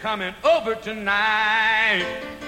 coming over tonight.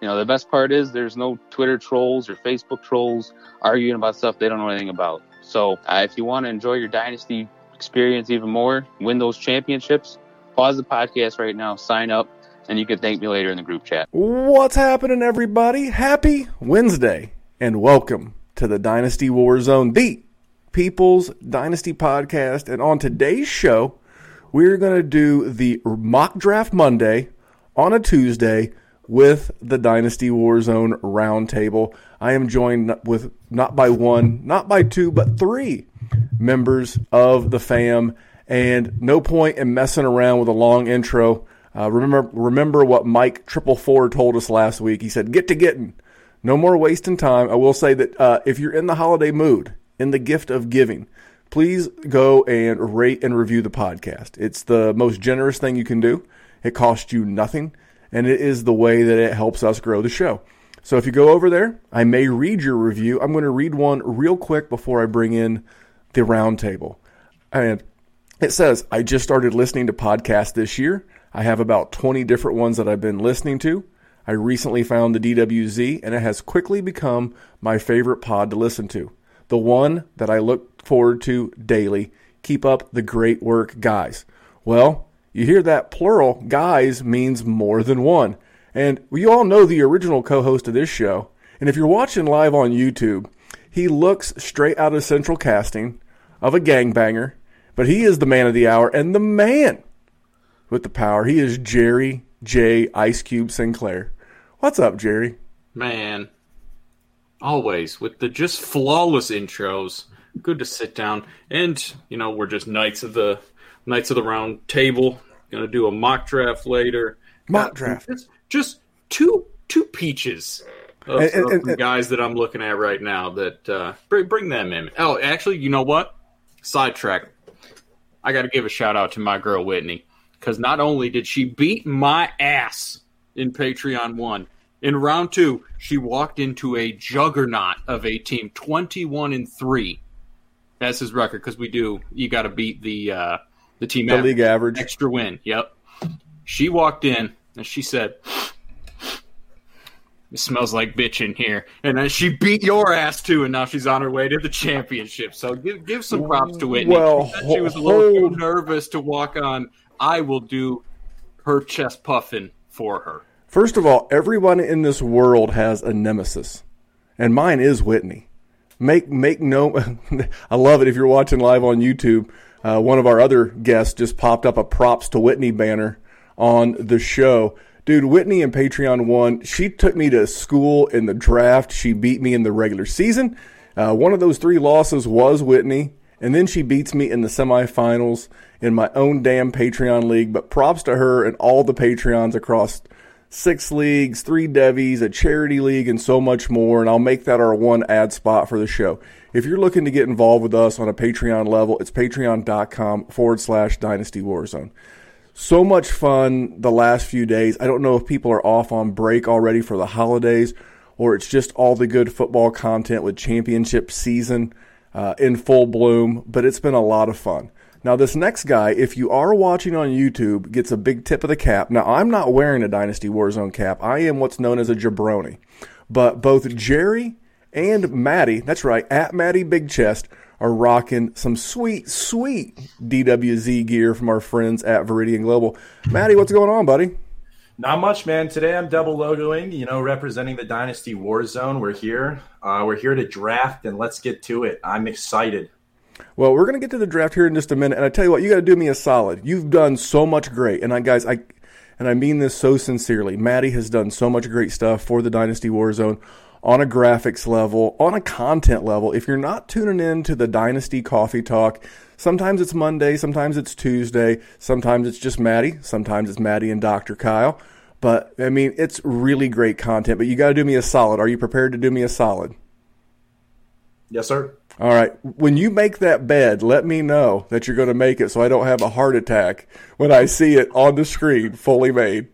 You know, the best part is there's no Twitter trolls or Facebook trolls arguing about stuff they don't know anything about. So uh, if you want to enjoy your dynasty experience even more, win those championships, pause the podcast right now, sign up, and you can thank me later in the group chat. What's happening, everybody? Happy Wednesday, and welcome to the Dynasty War Zone, the People's Dynasty Podcast. And on today's show, we're going to do the mock draft Monday on a Tuesday with the Dynasty Warzone Roundtable. I am joined with not by one, not by two, but three members of the fam. And no point in messing around with a long intro. Uh, remember, remember what Mike Triple Four told us last week. He said, "Get to getting, no more wasting time." I will say that uh, if you're in the holiday mood, in the gift of giving, please go and rate and review the podcast. It's the most generous thing you can do. It costs you nothing and it is the way that it helps us grow the show. So if you go over there, I may read your review. I'm going to read one real quick before I bring in the roundtable. And it says, I just started listening to podcasts this year. I have about 20 different ones that I've been listening to. I recently found the DWZ, and it has quickly become my favorite pod to listen to. The one that I look forward to daily. Keep up the great work, guys. Well, you hear that plural, guys means more than one. And you all know the original co host of this show. And if you're watching live on YouTube, he looks straight out of central casting of a gangbanger, but he is the man of the hour and the man with the power. He is Jerry J. Ice Cube Sinclair. What's up, Jerry? Man, always with the just flawless intros. Good to sit down. And, you know, we're just knights of the Knights of the Round Table. Going to do a mock draft later. Mock uh, draft. Just, just two two peaches of, and, and, of and, guys that I'm looking at right now. That uh, bring, bring them in. Oh, actually, you know what? Sidetrack. I got to give a shout out to my girl Whitney because not only did she beat my ass in Patreon one, in round two she walked into a juggernaut of a team, twenty one and three. That's his record because we do. You got to beat the. Uh, the team the average, league average extra win. Yep. She walked in and she said, "It smells like bitch in here," and then she beat your ass too, and now she's on her way to the championship. So give give some props to Whitney. Well, she, she was a little too nervous to walk on. I will do her chest puffing for her. First of all, everyone in this world has a nemesis, and mine is Whitney. Make make no, I love it. If you're watching live on YouTube, uh, one of our other guests just popped up a props to Whitney banner on the show. Dude, Whitney and Patreon won. She took me to school in the draft. She beat me in the regular season. Uh, one of those three losses was Whitney. And then she beats me in the semifinals in my own damn Patreon league. But props to her and all the Patreons across six leagues, three Devies, a charity league, and so much more. And I'll make that our one ad spot for the show. If you're looking to get involved with us on a Patreon level, it's patreon.com forward slash dynasty warzone. So much fun the last few days. I don't know if people are off on break already for the holidays or it's just all the good football content with championship season uh, in full bloom, but it's been a lot of fun. Now, this next guy, if you are watching on YouTube, gets a big tip of the cap. Now, I'm not wearing a Dynasty Warzone cap. I am what's known as a jabroni. But both Jerry and Maddie, that's right, at Maddie Big Chest, are rocking some sweet, sweet DWZ gear from our friends at Viridian Global. Maddie, what's going on, buddy? Not much, man. Today I'm double logoing, you know, representing the Dynasty Warzone. We're here. Uh, we're here to draft, and let's get to it. I'm excited. Well, we're going to get to the draft here in just a minute, and I tell you what, you got to do me a solid. You've done so much great, and I guys, I and I mean this so sincerely. Maddie has done so much great stuff for the Dynasty Warzone on a graphics level, on a content level. If you're not tuning in to the Dynasty Coffee Talk, sometimes it's Monday, sometimes it's Tuesday, sometimes it's just Maddie, sometimes it's Maddie and Dr. Kyle. But I mean, it's really great content, but you got to do me a solid. Are you prepared to do me a solid? Yes, sir. All right. When you make that bed, let me know that you're going to make it so I don't have a heart attack when I see it on the screen fully made.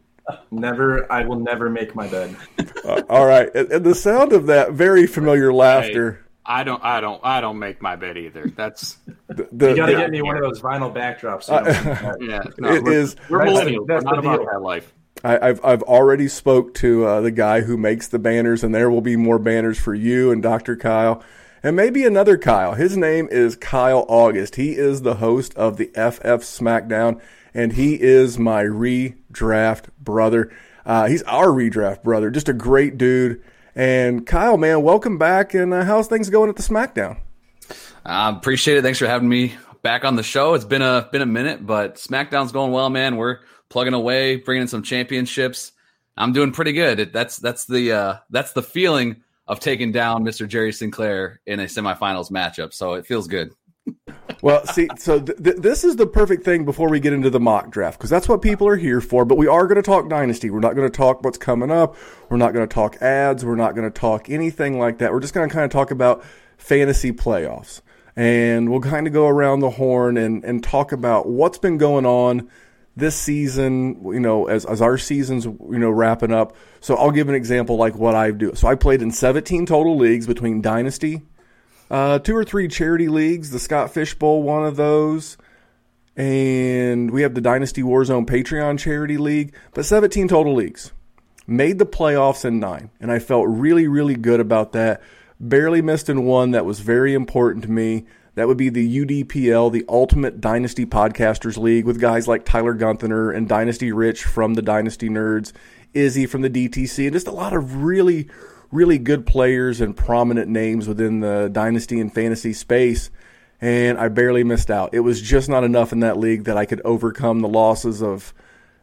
Never, I will never make my bed. uh, all right. And, and, the sound of that very familiar laughter. Hey, I don't, I don't, I don't make my bed either. That's the, the, you got to get me one of those vinyl backdrops. So uh, yeah, no, it we're, is. We're millennials. That's not about that life. I, have I've already spoke to uh, the guy who makes the banners, and there will be more banners for you and Dr. Kyle and maybe another Kyle. His name is Kyle August. He is the host of the FF SmackDown, and he is my redraft brother. Uh, he's our redraft brother. Just a great dude. And Kyle, man, welcome back. And uh, how's things going at the SmackDown? I uh, appreciate it. Thanks for having me back on the show. It's been a been a minute, but SmackDown's going well, man. We're plugging away, bringing in some championships. I'm doing pretty good. That's that's the uh, that's the feeling of taking down Mr. Jerry Sinclair in a semifinals matchup. So it feels good. well, see, so th- th- this is the perfect thing before we get into the mock draft because that's what people are here for. But we are going to talk dynasty. We're not going to talk what's coming up. We're not going to talk ads. We're not going to talk anything like that. We're just going to kind of talk about fantasy playoffs, and we'll kind of go around the horn and and talk about what's been going on this season, you know, as, as our season's, you know, wrapping up. So I'll give an example like what I do. So I played in 17 total leagues between Dynasty, uh, two or three charity leagues, the Scott Fish Bowl, one of those. And we have the Dynasty Warzone Patreon charity league, but 17 total leagues. Made the playoffs in nine. And I felt really, really good about that. Barely missed in one that was very important to me. That would be the UDPL, the Ultimate Dynasty Podcasters League, with guys like Tyler Gunther and Dynasty Rich from the Dynasty Nerds, Izzy from the DTC, and just a lot of really, really good players and prominent names within the Dynasty and fantasy space. And I barely missed out. It was just not enough in that league that I could overcome the losses of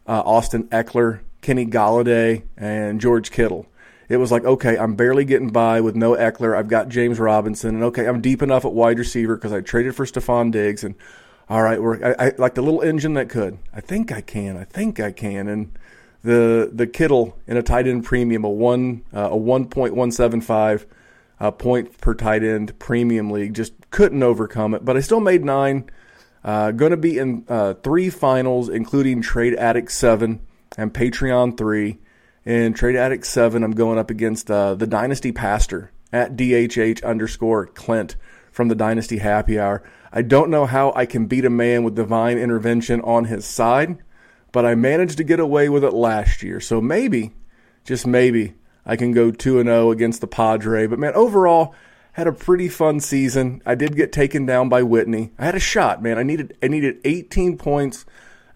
uh, Austin Ekeler, Kenny Golladay, and George Kittle it was like, okay, I'm barely getting by with no Ekeler. I've got James Robinson, and okay, I'm deep enough at wide receiver because I traded for Stefon Diggs, and all right, we're I, I, like the little engine that could. I think I can. I think I can. And the the Kittle in a tight end premium, a one uh, a one point one seven five uh, point per tight end premium league, just couldn't overcome it. But I still made nine. Uh, going to be in uh, three finals, including Trade Addict seven and Patreon three. In Trade Addict 7, I'm going up against uh, the Dynasty Pastor at DHH underscore Clint from the Dynasty Happy Hour. I don't know how I can beat a man with divine intervention on his side, but I managed to get away with it last year. So maybe, just maybe, I can go 2 0 against the Padre. But man, overall, had a pretty fun season. I did get taken down by Whitney. I had a shot, man. I needed I needed 18 points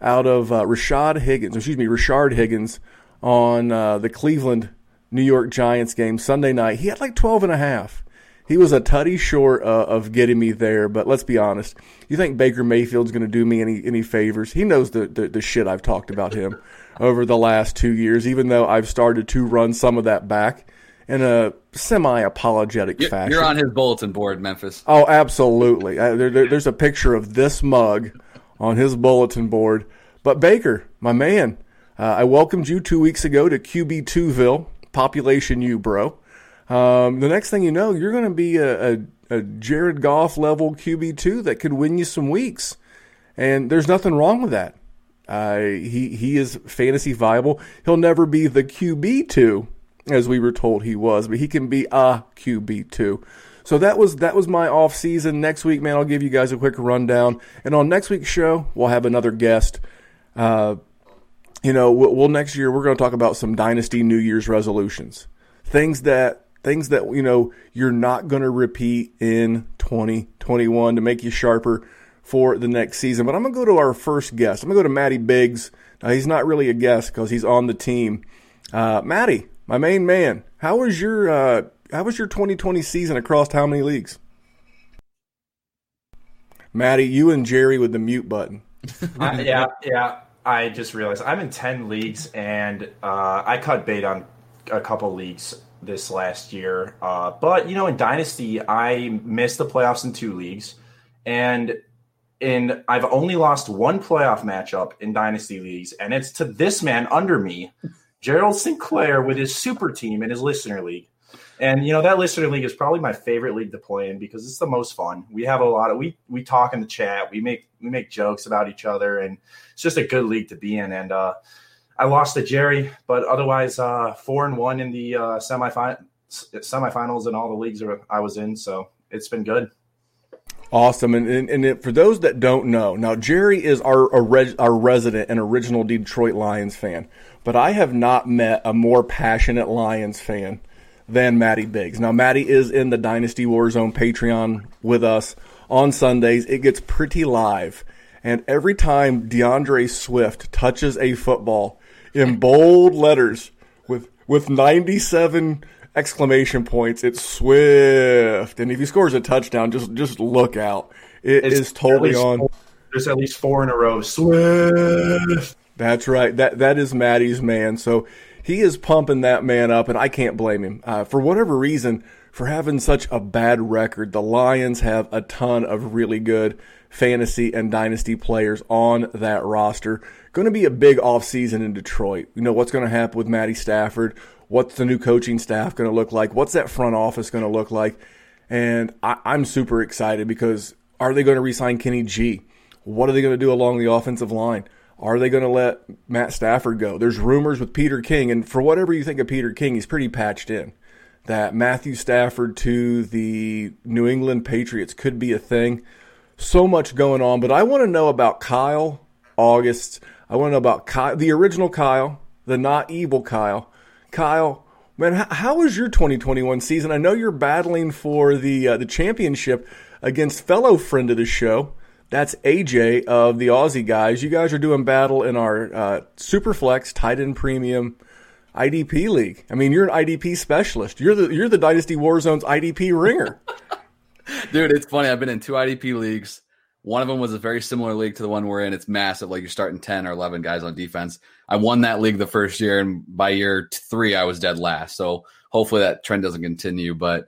out of uh, Rashad Higgins, excuse me, Rashard Higgins on uh, the Cleveland New York Giants game Sunday night. He had like 12 and a half. He was a tutty short uh, of getting me there, but let's be honest. You think Baker Mayfield's going to do me any any favors? He knows the, the, the shit I've talked about him over the last two years, even though I've started to run some of that back in a semi apologetic fashion. You're on his bulletin board, Memphis. Oh, absolutely. Uh, there, there, there's a picture of this mug on his bulletin board. But Baker, my man, uh, I welcomed you two weeks ago to QB2ville, population you, bro. Um, the next thing you know, you're going to be a, a, a Jared Goff level QB2 that could win you some weeks. And there's nothing wrong with that. Uh, he, he is fantasy viable. He'll never be the QB2, as we were told he was, but he can be a QB2. So that was that was my off season. Next week, man, I'll give you guys a quick rundown. And on next week's show, we'll have another guest. Uh, you know, we'll, next year we're going to talk about some dynasty New Year's resolutions, things that things that you know you're not going to repeat in 2021 to make you sharper for the next season. But I'm going to go to our first guest. I'm going to go to Matty Biggs. Now, he's not really a guest because he's on the team. Uh, Matty, my main man, how was your uh, how was your 2020 season across how many leagues? Matty, you and Jerry with the mute button. uh, yeah, yeah. I just realized I'm in 10 leagues and uh, I cut bait on a couple leagues this last year. Uh, but, you know, in Dynasty, I missed the playoffs in two leagues. And in I've only lost one playoff matchup in Dynasty leagues, and it's to this man under me, Gerald Sinclair, with his super team in his listener league. And you know that listener league is probably my favorite league to play in because it's the most fun. We have a lot of we we talk in the chat, we make we make jokes about each other, and it's just a good league to be in. And uh, I lost to Jerry, but otherwise uh, four and one in the uh, semifinals in all the leagues I was in. So it's been good. Awesome, and and, and it, for those that don't know, now Jerry is our our resident and original Detroit Lions fan, but I have not met a more passionate Lions fan than Maddie Biggs. Now, Maddie is in the Dynasty Warzone Patreon with us on Sundays. It gets pretty live. And every time DeAndre Swift touches a football in bold letters with, with 97 exclamation points, it's Swift. And if he scores a touchdown, just, just look out. It it's is totally on. Four, there's at least four in a row. Swift. That's right. That, that is Maddie's man. So he is pumping that man up, and I can't blame him. Uh, for whatever reason, for having such a bad record, the Lions have a ton of really good fantasy and dynasty players on that roster. Going to be a big offseason in Detroit. You know, what's going to happen with Matty Stafford? What's the new coaching staff going to look like? What's that front office going to look like? And I, I'm super excited because are they going to resign Kenny G? What are they going to do along the offensive line? Are they going to let Matt Stafford go? There's rumors with Peter King, and for whatever you think of Peter King, he's pretty patched in. That Matthew Stafford to the New England Patriots could be a thing. So much going on, but I want to know about Kyle August. I want to know about Kyle, the original Kyle, the not evil Kyle. Kyle, man, how was your 2021 season? I know you're battling for the uh, the championship against fellow friend of the show, that's AJ of the Aussie guys. You guys are doing battle in our uh, Superflex tight end premium IDP league. I mean, you're an IDP specialist. You're the you're the Dynasty Warzone's IDP ringer. Dude, it's funny. I've been in two IDP leagues. One of them was a very similar league to the one we're in. It's massive. Like you're starting 10 or 11 guys on defense. I won that league the first year, and by year three, I was dead last. So hopefully that trend doesn't continue. But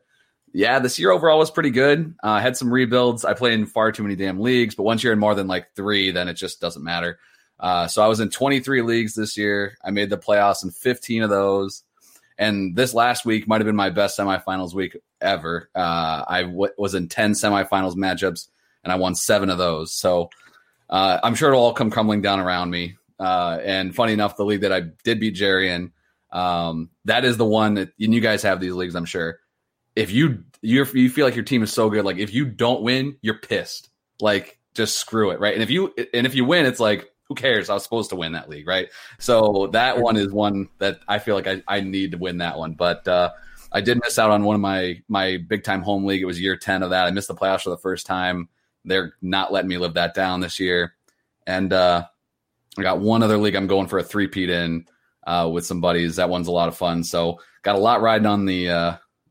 yeah, this year overall was pretty good. Uh, I had some rebuilds. I played in far too many damn leagues, but once you're in more than like three, then it just doesn't matter. Uh, so I was in 23 leagues this year. I made the playoffs in 15 of those. And this last week might have been my best semifinals week ever. Uh, I w- was in 10 semifinals matchups and I won seven of those. So uh, I'm sure it'll all come crumbling down around me. Uh, and funny enough, the league that I did beat Jerry in, um, that is the one that, and you guys have these leagues, I'm sure if you you you feel like your team is so good, like if you don't win, you're pissed. Like just screw it, right? And if you and if you win, it's like who cares? I was supposed to win that league, right? So that one is one that I feel like I, I need to win that one. But uh, I did miss out on one of my my big time home league. It was year ten of that. I missed the playoffs for the first time. They're not letting me live that down this year. And uh, I got one other league I'm going for a three peat in uh, with some buddies. That one's a lot of fun. So got a lot riding on the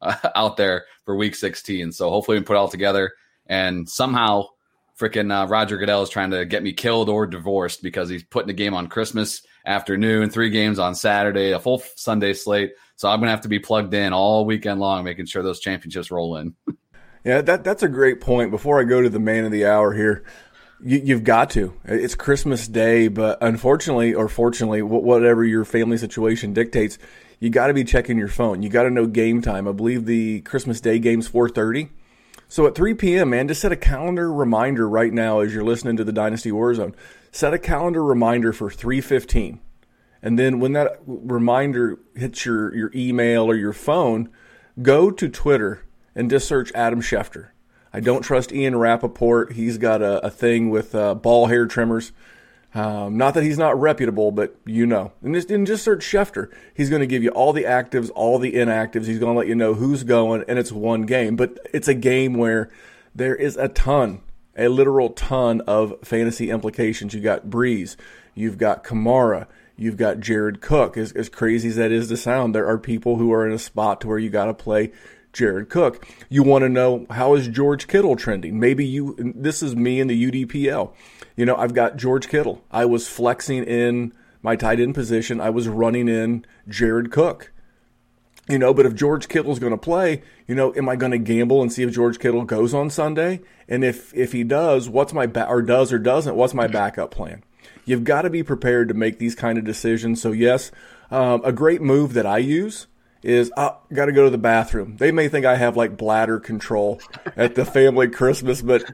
uh, out there for week 16. So hopefully we can put it all together. And somehow, freaking uh, Roger Goodell is trying to get me killed or divorced because he's putting a game on Christmas afternoon, three games on Saturday, a full Sunday slate. So I'm going to have to be plugged in all weekend long, making sure those championships roll in. yeah, that, that's a great point. Before I go to the man of the hour here, you, have got to. It's Christmas Day, but unfortunately or fortunately, whatever your family situation dictates, you got to be checking your phone. You got to know game time. I believe the Christmas Day game's 4:30. So at 3 p.m., man, just set a calendar reminder right now as you're listening to the Dynasty Warzone. Set a calendar reminder for 3:15. And then when that reminder hits your your email or your phone, go to Twitter and just search Adam Schefter. I don't trust Ian Rapoport. He's got a, a thing with uh, ball hair trimmers. Um, not that he's not reputable, but you know. And just, and just search Schefter. He's going to give you all the actives, all the inactives. He's going to let you know who's going, and it's one game. But it's a game where there is a ton, a literal ton of fantasy implications. You got Brees, you've got Kamara, you've got Jared Cook. As, as crazy as that is to sound, there are people who are in a spot to where you got to play Jared Cook. You want to know how is George Kittle trending? Maybe you. This is me in the UDPL. You know, I've got George Kittle. I was flexing in my tight end position. I was running in Jared Cook. You know, but if George Kittle's going to play, you know, am I going to gamble and see if George Kittle goes on Sunday? And if if he does, what's my ba- or does or doesn't? What's my backup plan? You've got to be prepared to make these kind of decisions. So yes, um, a great move that I use is I got to go to the bathroom. They may think I have like bladder control at the family Christmas, but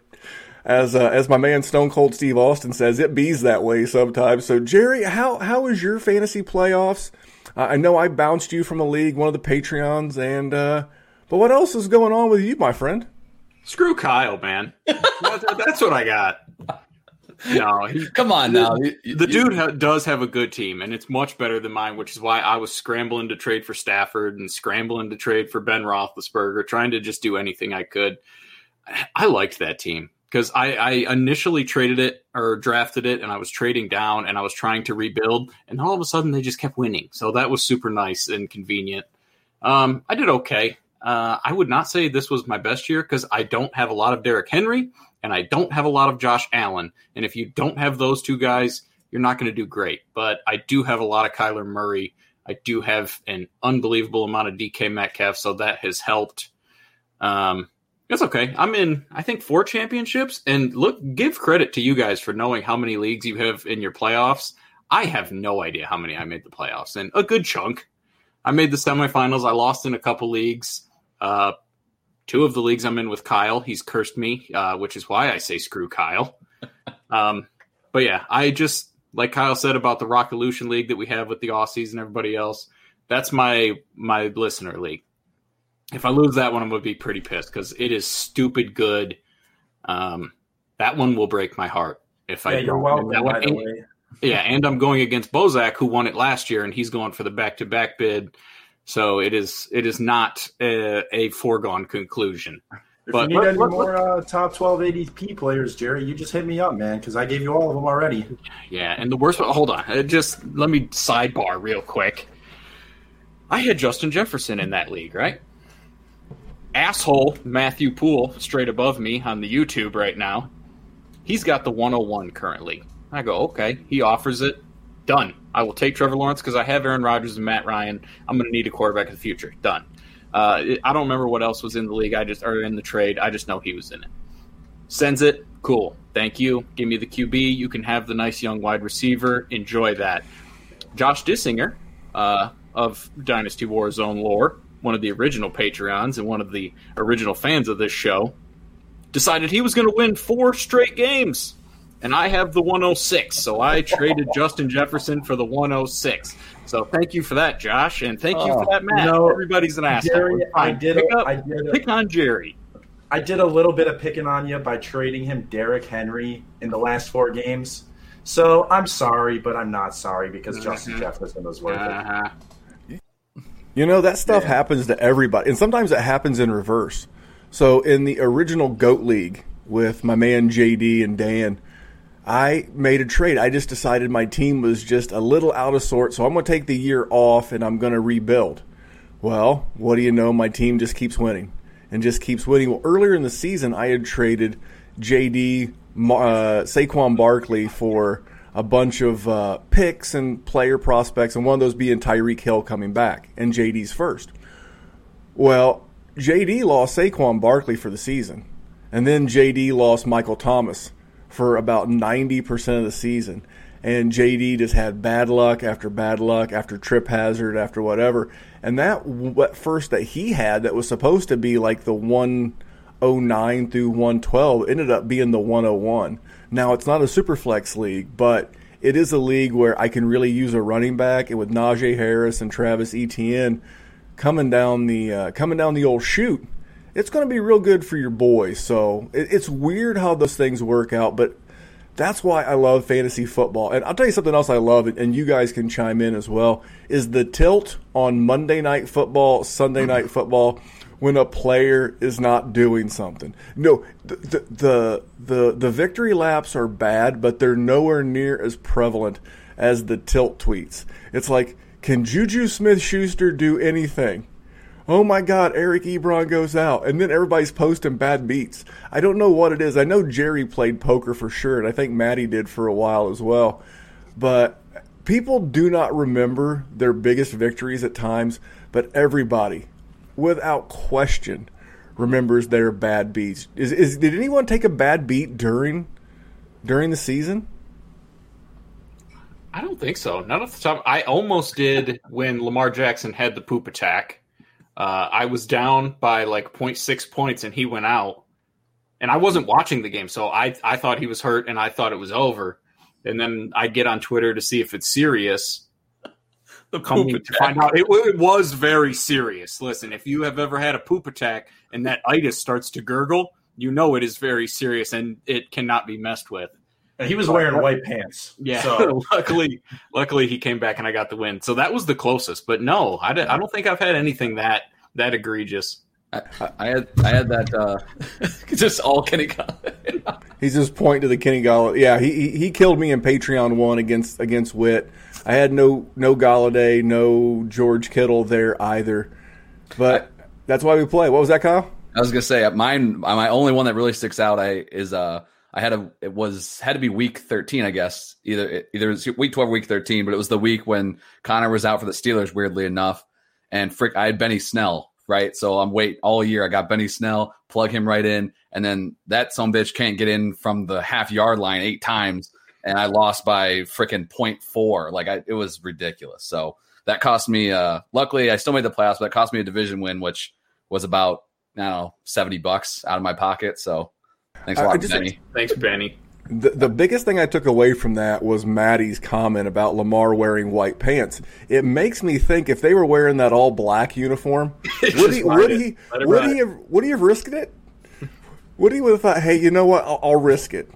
as uh, as my man Stone Cold Steve Austin says, it bees that way sometimes. So Jerry, how how is your fantasy playoffs? Uh, I know I bounced you from a league, one of the Patreons, and uh, but what else is going on with you, my friend? Screw Kyle, man. That's what I got. No, he, come on now. The, the dude ha- does have a good team, and it's much better than mine, which is why I was scrambling to trade for Stafford and scrambling to trade for Ben Roethlisberger, trying to just do anything I could. I liked that team because I, I, initially traded it or drafted it, and I was trading down, and I was trying to rebuild, and all of a sudden they just kept winning. So that was super nice and convenient. Um, I did okay. Uh, I would not say this was my best year because I don't have a lot of Derrick Henry and I don't have a lot of Josh Allen. And if you don't have those two guys, you're not going to do great. But I do have a lot of Kyler Murray. I do have an unbelievable amount of DK Metcalf, so that has helped. Um, it's okay. I'm in, I think, four championships. And look, give credit to you guys for knowing how many leagues you have in your playoffs. I have no idea how many I made the playoffs, and a good chunk. I made the semifinals. I lost in a couple leagues. Uh, two of the leagues I'm in with Kyle. He's cursed me, uh, which is why I say screw Kyle. um, but yeah, I just like Kyle said about the Rockolution League that we have with the Aussies and everybody else. That's my my listener league. If I lose that one, I'm gonna be pretty pissed because it is stupid good. Um, that one will break my heart if yeah, I. You're welcome. That by one, the way. yeah, and I'm going against Bozak, who won it last year, and he's going for the back to back bid. So it is it is not a, a foregone conclusion. If But- you need any more uh, top 12 ADP players, Jerry, you just hit me up, man, because I gave you all of them already. Yeah, and the worst. Hold on, uh, just let me sidebar real quick. I had Justin Jefferson in that league, right? Asshole Matthew Poole, straight above me on the YouTube right now. He's got the 101 currently. I go, okay. He offers it. Done. I will take Trevor Lawrence because I have Aaron Rodgers and Matt Ryan. I'm going to need a quarterback in the future. Done. Uh, I don't remember what else was in the league. I just or in the trade. I just know he was in it. Sends it. Cool. Thank you. Give me the QB. You can have the nice young wide receiver. Enjoy that. Josh Dissinger uh, of Dynasty Warzone lore, one of the original Patreons and one of the original fans of this show, decided he was going to win four straight games. And I have the 106, so I traded Justin Jefferson for the 106. So thank you for that, Josh, and thank you for that, Matt. you know, Everybody's an asshole. Jerry, I did, pick, a, up, I, did a, pick on Jerry. I did a little bit of picking on you by trading him Derrick Henry in the last four games. So I'm sorry, but I'm not sorry because Justin Mhm. Jefferson was worth it. Uh-huh. You know, that stuff Yeah. happens to everybody. And sometimes it happens in reverse. So in the original GOAT League with my man JD and Dan, I made a trade. I just decided my team was just a little out of sort. So I'm going to take the year off and I'm going to rebuild. Well, what do you know? My team just keeps winning and just keeps winning. Well, earlier in the season, I had traded JD, uh, Saquon Barkley for a bunch of uh, picks and player prospects, and one of those being Tyreek Hill coming back, and JD's first. Well, JD lost Saquon Barkley for the season, and then JD lost Michael Thomas for about 90% of the season. And JD just had bad luck after bad luck after trip hazard after whatever. And that what first that he had that was supposed to be like the 109 through 112 ended up being the 101. Now it's not a super flex league, but it is a league where I can really use a running back. And with Najee Harris and Travis Etienne, coming down the uh, coming down the old chute, it's going to be real good for your boys. So it, it's weird how those things work out, but that's why I love fantasy football. And I'll tell you something else I love, and you guys can chime in as well, is the tilt on Monday night football, Sunday night mm-hmm. football when a player is not doing something. No, the the the the victory laps are bad, but they're nowhere near as prevalent as the tilt tweets. It's like, can Juju Smith Schuster do anything? Oh my God, Eric Ebron goes out, and then everybody's posting bad beats. I don't know what it is. I know Jerry played poker for sure, and I think Maddie did for a while as well. But people do not remember their biggest victories at times, but everybody without question, remembers their bad beats. Is, is did anyone take a bad beat during during the season? I don't think so. Not off the top. I almost did when Lamar Jackson had the poop attack. Uh, I was down by like 0.6 points and he went out. And I wasn't watching the game, so I I thought he was hurt and I thought it was over. And then I get on Twitter to see if it's serious the coming to find out it, it, was very serious. Listen, if you have ever had a poop attack and that itis starts to gurgle, you know it is very serious and it cannot be messed with. He was wearing white pants. Yeah. So. luckily, luckily he came back and I got the win. So that was the closest. But no, I, I don't think I've had anything that that egregious. I, I had I had that uh, just all Kenny Golladay. He's just pointing to the Kenny Golladay. Yeah, he, he he killed me in Patreon one against against Wit. I had no no Golladay, no George Kittle there either. But I, that's why we play. What was that, Kyle? I was gonna say mine. My only one that really sticks out. I is uh I had a it was had to be week thirteen, I guess. Either either week twelve, week thirteen, but it was the week when Conner was out for the Steelers. Weirdly enough, and frick, I had Benny Snell right. So I'm wait all year. I got Benny Snell, plug him right in, and then that some bitch can't get in from the half yard line eight times and I lost by freaking 0.4. Like I, it was ridiculous. So that cost me. Uh, luckily, I still made the playoffs, but it cost me a division win, which was about don't know seventy bucks out of my pocket. So thanks a lot, just, Benny. Thanks, Benny. The, the biggest thing I took away from that was Maddie's comment about Lamar wearing white pants. It makes me think if they were wearing that all black uniform, would he would he would he have would he have risked it? Would he have thought, hey, you know what? I'll, I'll risk it.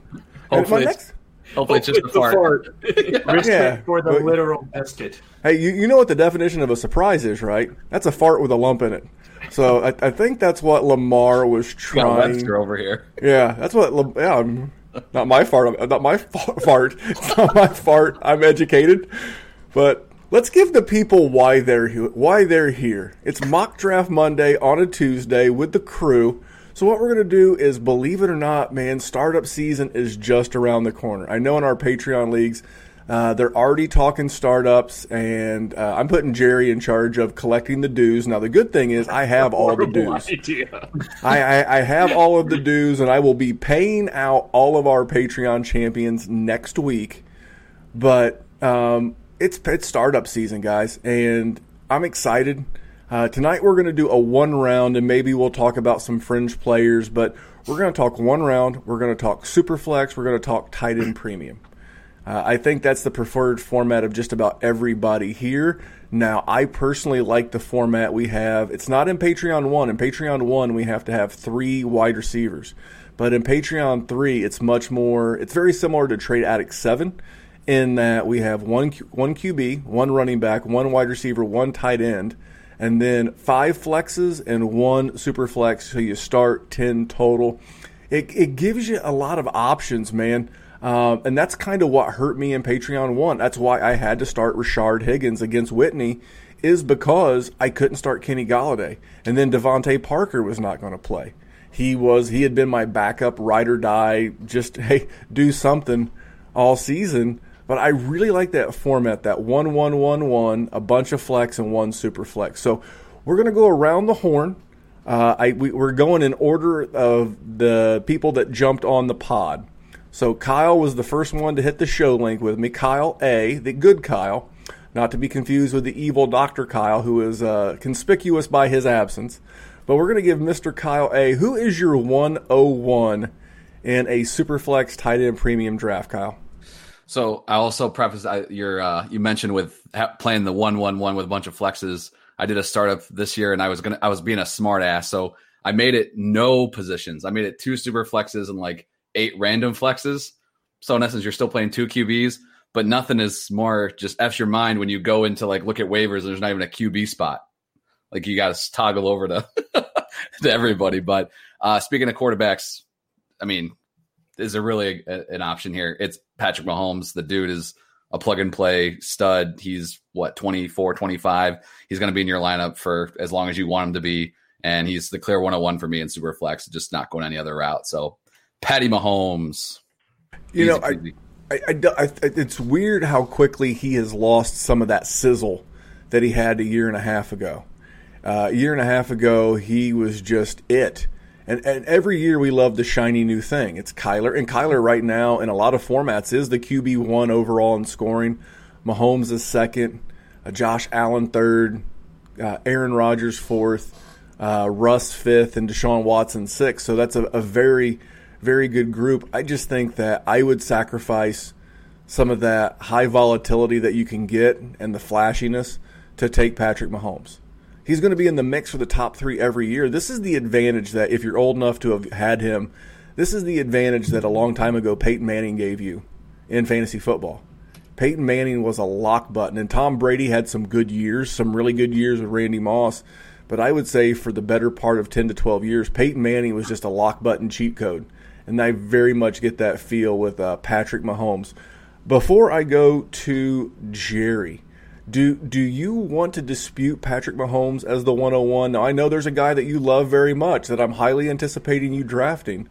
Hopefully, next, Hopefully, it's just a fart. fart. yeah, for the but, literal biscuit. Hey, you, you know what the definition of a surprise is, right? That's a fart with a lump in it. So I, I think that's what Lamar was trying. Webster over here. Yeah, that's what. Yeah, I'm, not my fart. Not my fart. It's not my fart. I'm educated, but let's give the people why they're why they're here. It's mock draft Monday on a Tuesday with the crew. So what we're going to do is, believe it or not, man, startup season is just around the corner. I know in our Patreon leagues, uh, they're already talking startups, and uh, I'm putting Jerry in charge of collecting the dues. Now, the good thing is, I have all the dues. I, I, I, have all of the dues, and I will be paying out all of our Patreon champions next week. But um, it's it's startup season, guys, and I'm excited. Uh, tonight we're going to do a one round, and maybe we'll talk about some fringe players, but we're going to talk one round. We're going to talk super flex. We're going to talk tight end premium. Uh, I think that's the preferred format of just about everybody here. Now, I personally like the format we have. It's not in Patreon 1. In Patreon 1, we have to have three wide receivers. But in Patreon 3, it's much more, it's very similar to Trade Addict 7 in that we have one, one QB, one running back, one wide receiver, one tight end and then five flexes and one super flex. So you start 10 total. It, it gives you a lot of options, man. Um, and that's kind of what hurt me in Patreon 1. That's why I had to start Rashard Higgins against Whitney, is because I couldn't start Kenny Golladay. And then DeVante Parker was not going to play. He was he had been my backup ride or die, just hey, do something all season. But I really like that format, that one one one one, a bunch of flex and one super flex. So we're gonna go around the horn. Uh, I we, we're going in order of the people that jumped on the pod. So Kyle was the first one to hit the show link with me. Kyle A, the good Kyle, not to be confused with the evil Doctor Kyle, who is uh, conspicuous by his absence. But we're going to give Mr. Kyle A, who is your 101 in a Superflex tight end premium draft, Kyle? So I also preface I, your uh, you mentioned with ha- playing the one one one with a bunch of flexes. I did a startup this year, and I was gonna I was being a smart ass. So I made it no positions. I made it two super flexes and like eight random flexes. So in essence, you're still playing two QBs, but nothing is more just f's your mind when you go into like look at waivers. And there's not even a QB spot. Like you got to toggle over to to everybody. But uh, speaking of quarterbacks, I mean, is there really a, an option here? It's Patrick Mahomes. The dude is a plug and play stud. He's what 24, 25. He's going to be in your lineup for as long as you want him to be. And he's the clear 101 for me in super flex, just not going any other route. So Patty Mahomes. You know, I, I, I, it's weird how quickly he has lost some of that sizzle that he had a year and a half ago. Uh, a year and a half ago, he was just it. And, and every year we love the shiny new thing. It's Kyler. And Kyler right now in a lot of formats is the QB one overall in scoring. Mahomes is second. Uh, Josh Allen third. Uh, Aaron Rodgers fourth. Uh, Russ fifth. And Deshaun Watson sixth. So that's a, a very, very good group. I just think that I would sacrifice some of that high volatility that you can get and the flashiness to take Patrick Mahomes. He's going to be in the mix for the top three every year. This is the advantage that if you're old enough to have had him, this is the advantage that a long time ago Peyton Manning gave you in fantasy football. Peyton Manning was a lock button, and Tom Brady had some good years, some really good years with Randy Moss. But I would say for the better part of 10 to 12 years, Peyton Manning was just a lock button cheat code. And I very much get that feel with uh, Patrick Mahomes. Before I go to Jerry, do do you want to dispute Patrick Mahomes as the 101? Now I know there's a guy that you love very much that I'm highly anticipating you drafting.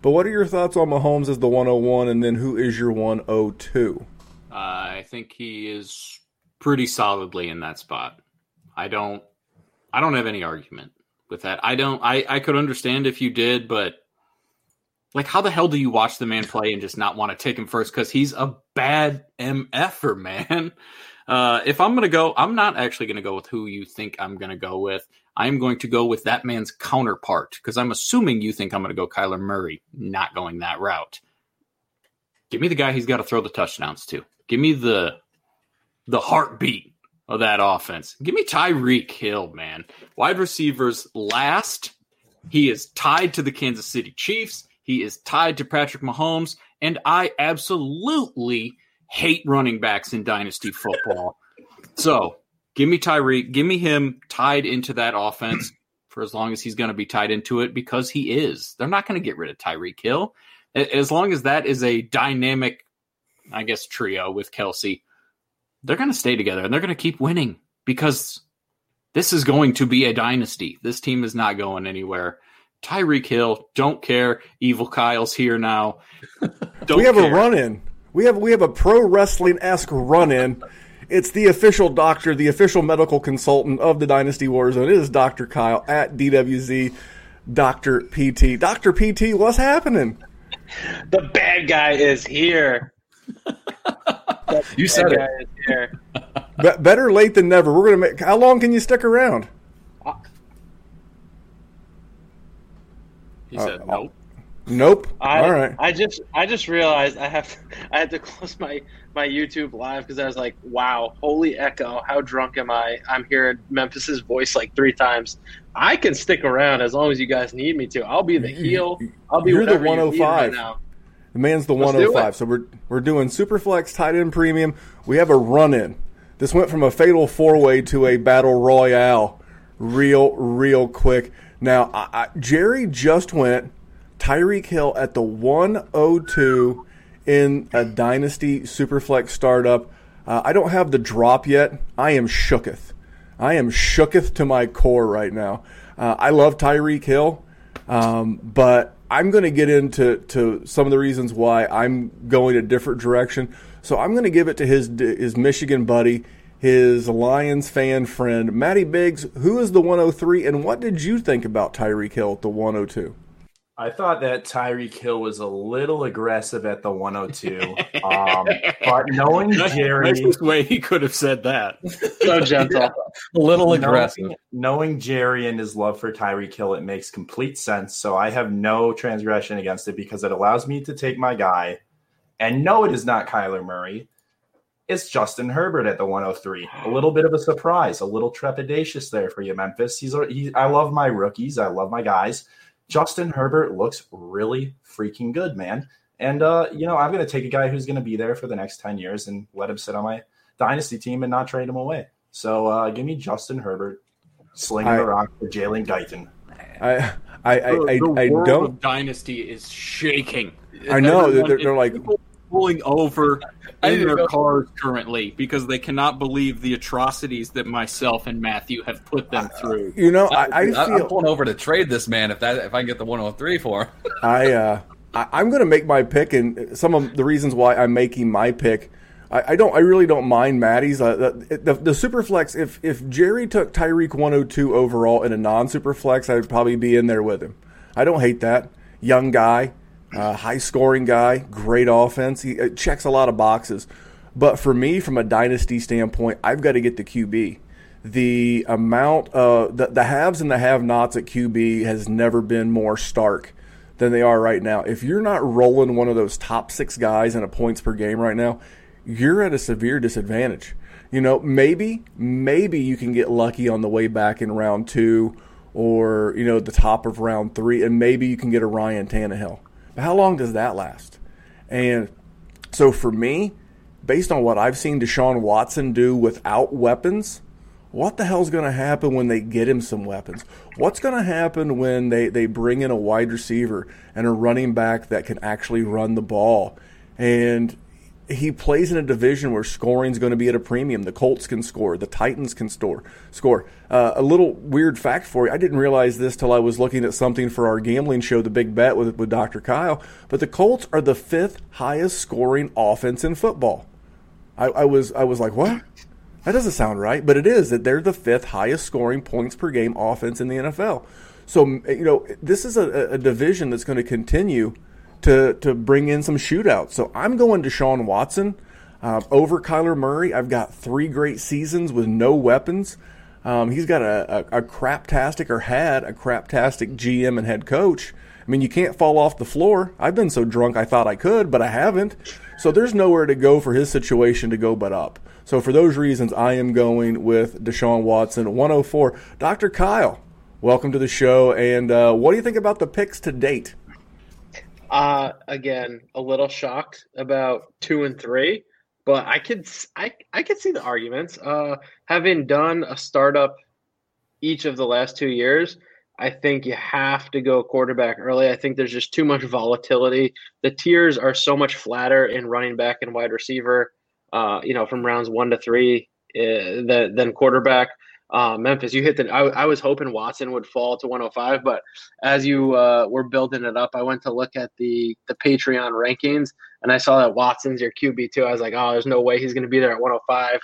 But what are your thoughts on Mahomes as the 101 and then who is your 102? Uh, I think he is pretty solidly in that spot. I don't I don't have any argument with that. I don't I I could understand if you did, but like how the hell do you watch the man play and just not want to take him first cuz he's a bad mf'er, man. Uh, if I'm going to go, I'm not actually going to go with who you think I'm going to go with. I'm going to go with that man's counterpart because I'm assuming you think I'm going to go Kyler Murray, not going that route. Give me the guy he's got to throw the touchdowns to. Give me the the heartbeat of that offense. Give me Tyreek Hill, man. Wide receivers last. He is tied to the Kansas City Chiefs. He is tied to Patrick Mahomes, and I absolutely hate running backs in dynasty football. so give me Tyreek, give me him tied into that offense for as long as he's going to be tied into it because he is. They're not going to get rid of Tyreek Hill as long as that is a dynamic, I guess, trio with Kelce, They're going to stay together and they're going to keep winning because this is going to be a dynasty. This team is not going anywhere. Tyreek Hill, don't care. Evil Kyle's here now. Don't we have care. a run in. We have we have a pro wrestling esque run in. It's the official doctor, the official medical consultant of the Dynasty Warzone. It is Dr. Kyle at DWZ Dr. PT. Dr. PT, what's happening? The bad guy is here. you said it. Be- better late than never. We're gonna make. How long can you stick around? He said uh, nope. Nope. I, All right. I just I just realized I have I had to close my my YouTube live because I was like, wow, holy echo, how drunk am I? I'm hearing Memphis's voice like three times. I can stick around as long as you guys need me to. I'll be the heel. I'll be You're the 105 right oh now. The man's the 105. So we're we're doing Superflex tight end premium. We have a run in. This went from a fatal four way to a battle royale, real real quick. Now I, I, Jerry just went Tyreek Hill at the 102 in a Dynasty Superflex startup. Uh, I don't have the drop yet. I am shooketh. I am shooketh to my core right now. Uh, I love Tyreek Hill, um, but I'm going to get into to some of the reasons why I'm going a different direction. So I'm going to give it to his his Michigan buddy, his Lions fan friend, Matty Biggs, who is the 103, and what did you think about Tyreek Hill at the 102? I thought that Tyreek Hill was a little aggressive at the 102. um, but knowing Jerry, nicest way he could have said that. So gentle, yeah, a little aggressive. Knowing, knowing Jerry and his love for Tyreek Hill, it makes complete sense. So I have no transgression against it because it allows me to take my guy and know it is not Kyler Murray. It's Justin Herbert at the 103. A little bit of a surprise, a little trepidatious there for you, Memphis. He's, he, I love my rookies. I love my guys. Justin Herbert looks really freaking good, man. And uh, you know, I'm going to take a guy who's going to be there for the next 10 years and let him sit on my dynasty team and not trade him away. So uh, give me Justin Herbert slinging I, the rock for Jalen Guyton. I I I, I, I don't. dynasty is shaking. I know they're, they're like pulling over in their cars currently because they cannot believe the atrocities that myself and Matthew have put them through. You know, I, I, feel I'm pulling over to trade this man if that if I can get the 103 for him. I uh, I, am going to make my pick, and some of the reasons why I'm making my pick. I, I don't. I really don't mind Maddie's. Uh, the, the, the super flex. If if Jerry took Tyreek 102 overall in a non super flex, I'd probably be in there with him. I don't hate that. Young guy, uh, high scoring guy, great offense. He checks a lot of boxes. But for me, from a dynasty standpoint, I've got to get the QB. The amount of the, the haves and the have nots at QB has never been more stark than they are right now. If you're not rolling one of those top six guys in a points per game right now, you're at a severe disadvantage. You know, maybe, maybe you can get lucky on the way back in round two or, you know, the top of round three, and maybe you can get a Ryan Tannehill. But how long does that last? And so for me, based on what I've seen Deshaun Watson do without weapons, what the hell's going to happen when they get him some weapons? What's going to happen when they, they bring in a wide receiver and a running back that can actually run the ball? And he plays in a division where scoring is going to be at a premium. The Colts can score, the Titans can score. Score. Uh, a little weird fact for you: I didn't realize this till I was looking at something for our gambling show, The Big Bet, with with Dr. Kyle. But the Colts are the fifth highest scoring offense in football. I, I was I was like, what? That doesn't sound right, but it is that they're the fifth highest scoring points per game offense in the NFL. So you know this is a, a division that's going to continue to to bring in some shootouts. So I'm going to Deshaun Watson uh, over Kyler Murray. I've got three great seasons with no weapons. Um, he's got a, a, a craptastic or had a craptastic GM and head coach. I mean, you can't fall off the floor. I've been so drunk I thought I could, but I haven't. So there's nowhere to go for his situation to go but up. So for those reasons, I am going with Deshaun Watson, 104. Dr. Kyle, welcome to the show. And uh, what do you think about the picks to date? Uh, again, a little shocked about two and three, but I could I I could see the arguments. Uh, having done a startup each of the last two years, I think you have to go quarterback early. I think there's just too much volatility. The tiers are so much flatter in running back and wide receiver. Uh, you know, from rounds one to three, uh, than, than quarterback. Uh, Memphis, you hit the. I, I, was hoping Watson would fall to 105, but as you uh, were building it up, I went to look at the the Patreon rankings, and I saw that Watson's your QB too. I was like, oh, there's no way he's going to be there at 105.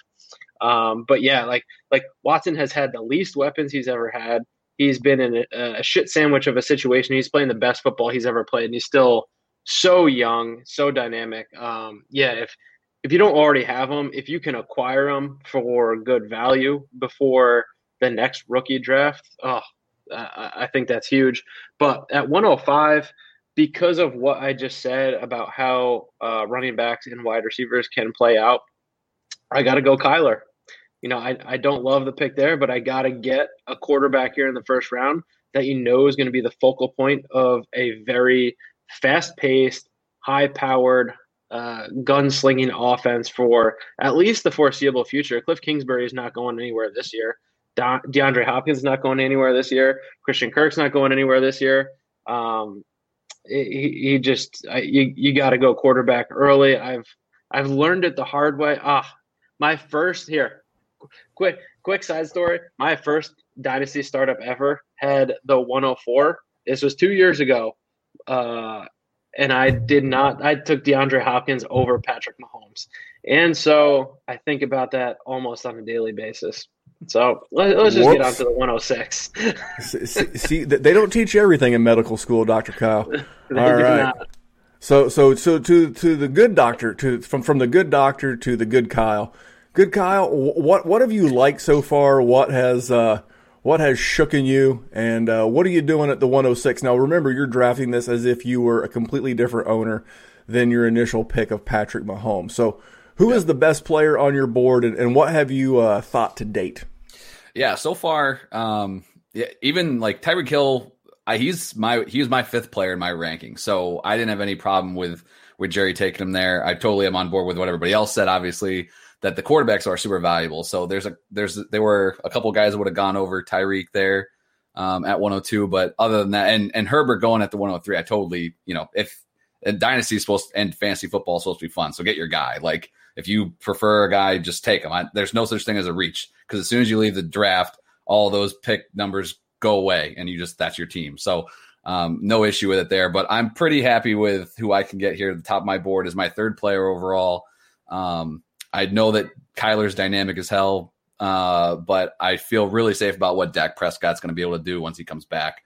Um, but yeah, like like Watson has had the least weapons he's ever had. He's been in a, a shit sandwich of a situation. He's playing the best football he's ever played, and he's still so young, so dynamic. Um, yeah, if if you don't already have them, if you can acquire them for good value before the next rookie draft, oh, I think that's huge. But at 105, because of what I just said about how uh, running backs and wide receivers can play out, I got to go Kyler. You know, I, I don't love the pick there, but I got to get a quarterback here in the first round that you know is going to be the focal point of a very fast paced, high powered, uh, gunslinging offense for at least the foreseeable future. Cliff Kingsbury is not going anywhere this year. De- DeAndre Hopkins is not going anywhere this year. Christian Kirk's not going anywhere this year. Um, he, he just you you got to go quarterback early. I've I've learned it the hard way. Ah, my first here, quick quick side story. My first dynasty startup ever had the 104. This was two years ago. Uh, and I did not. I took DeAndre Hopkins over Patrick Mahomes, and so I think about that almost on a daily basis. So let, us just Whoops. get on to the 106. see, see, they don't teach everything in medical school, Doctor Kyle. All right. Not. So, so, so to to the good doctor, to from from the good doctor to the good Kyle. Good Kyle, what what have you liked so far? What has uh, what has shooken you, and uh, what are you doing at the 106? Now, remember, you're drafting this as if you were a completely different owner than your initial pick of Patrick Mahomes. So, Who is the best player on your board, and, and what have you uh, thought to date? Yeah, so far, um, yeah, even like Tyreek Hill, I, he's my he was my fifth player in my ranking, so I didn't have any problem with with Jerry taking him there. I totally am on board with what everybody else said. Obviously, that the quarterbacks are super valuable. So there's a there's there were a couple guys that would have gone over Tyreek there um, at 102, but other than that, and and Herbert going at the 103, I totally you know if and dynasty is supposed to, and fantasy football is supposed to be fun, so get your guy like if you prefer a guy, just take him. I, there's no such thing as a reach because as soon as you leave the draft, all those pick numbers go away, and you just that's your team. So um, no issue with it there. But I'm pretty happy with who I can get here. The top of my board is my third player overall. Um, I know that Kyler's dynamic as hell, uh, but I feel really safe about what Dak Prescott's going to be able to do once he comes back.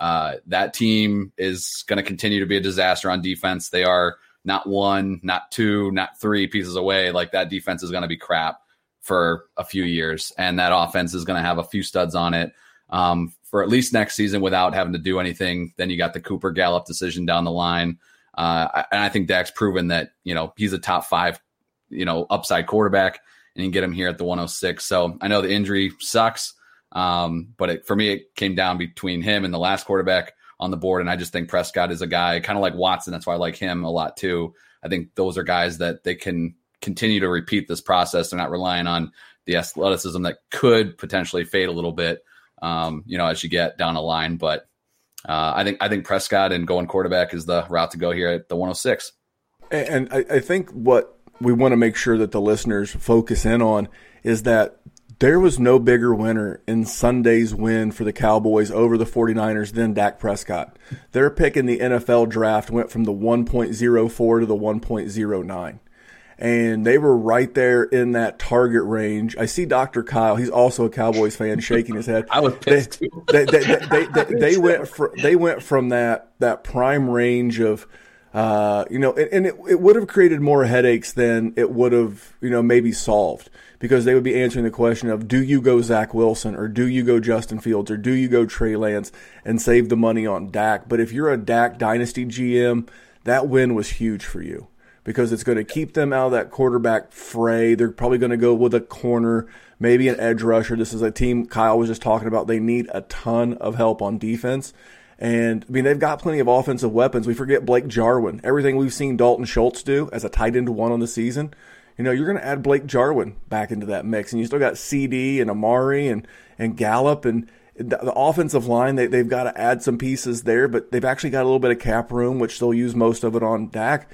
Uh, that team is going to continue to be a disaster on defense. They are not one, not two, not three pieces away. Like that defense is going to be crap for a few years, and that offense is going to have a few studs on it um, for at least next season without having to do anything. Then you got the Cooper Gallup decision down the line, uh, and I think Dak's proven that you know he's a top five, you know, upside quarterback, and you get him here at the 106. So I know the injury sucks, um, but it, for me, it came down between him and the last quarterback on the board. And I just think Prescott is a guy kind of like Watson. That's why I like him a lot too. I think those are guys that they can continue to repeat this process. They're not relying on the athleticism that could potentially fade a little bit, um, you know, as you get down a line. But uh, I think I think Prescott and going quarterback is the route to go here at the 106. And I, I think what we want to make sure that the listeners focus in on is that there was no bigger winner in Sunday's win for the Cowboys over the 49ers than Dak Prescott. Their pick in the NFL draft went from the 1.04 to the 1.09. And they were right there in that target range. I see Dr. Kyle. He's also a Cowboys fan, shaking his head. I was pissed they, they, they, they, they went from they went from that that prime range of uh, you know, and, and it, it would have created more headaches than it would have, you know, maybe solved because they would be answering the question of do you go Zach Wilson or do you go Justin Fields or do you go Trey Lance and save the money on Dak? But if you're a Dak dynasty GM, that win was huge for you because it's going to keep them out of that quarterback fray. They're probably going to go with a corner, maybe an edge rusher. This is a team Kyle was just talking about. They need a ton of help on defense. And I mean, they've got plenty of offensive weapons. We forget Blake Jarwin. Everything we've seen Dalton Schultz do as a tight end one on the season, you know, you're going to add Blake Jarwin back into that mix. And you still got CD and Amari and, and Gallup and the, the offensive line. They, they've got to add some pieces there, but they've actually got a little bit of cap room, which they'll use most of it on Dak.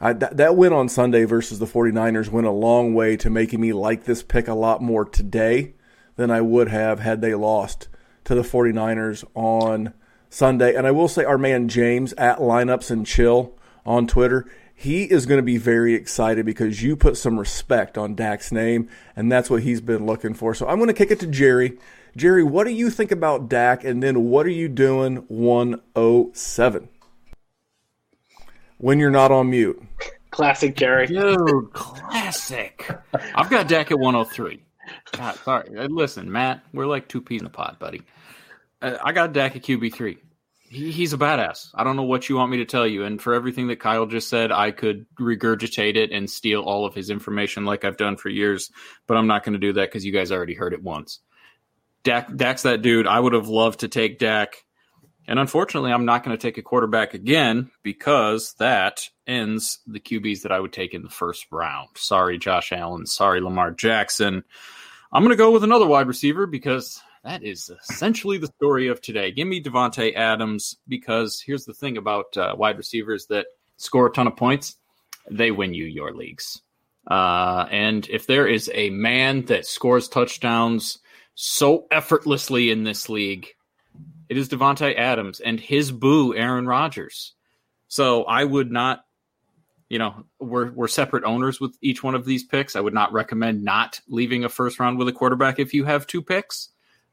I, that, that win on Sunday versus the 49ers went a long way to making me like this pick a lot more today than I would have had they lost to the 49ers on – Sunday. And I will say, our man James at Lineups and Chill on Twitter, he is going to be very excited because you put some respect on Dak's name, and that's what he's been looking for. So I'm going to kick it to Jerry. Jerry, what do you think about Dak, and then what are you doing 107? When you're not on mute. Classic Jerry. Dude, classic. I've got Dak at 103. God, sorry. Listen, Matt, we're like two peas in a pod, buddy. Uh, I got Dak at QB three. He, he's a badass. I don't know what you want me to tell you. And for everything that Kyle just said, I could regurgitate it and steal all of his information like I've done for years. But I'm not going to do that because you guys already heard it once. Dak, Dak's that dude. I would have loved to take Dak. And unfortunately, I'm not going to take a quarterback again because that ends the QBs that I would take in the first round. Sorry, Josh Allen. Sorry, Lamar Jackson. I'm going to go with another wide receiver because that is essentially the story of today. Give me Davante Adams because here's the thing about uh, wide receivers that score a ton of points, they win you your leagues. Uh, and if there is a man that scores touchdowns so effortlessly in this league, it is Davante Adams and his boo, Aaron Rodgers. So I would not, you know, we're we're separate owners with each one of these picks. I would not recommend not leaving a first round with a quarterback if you have two picks.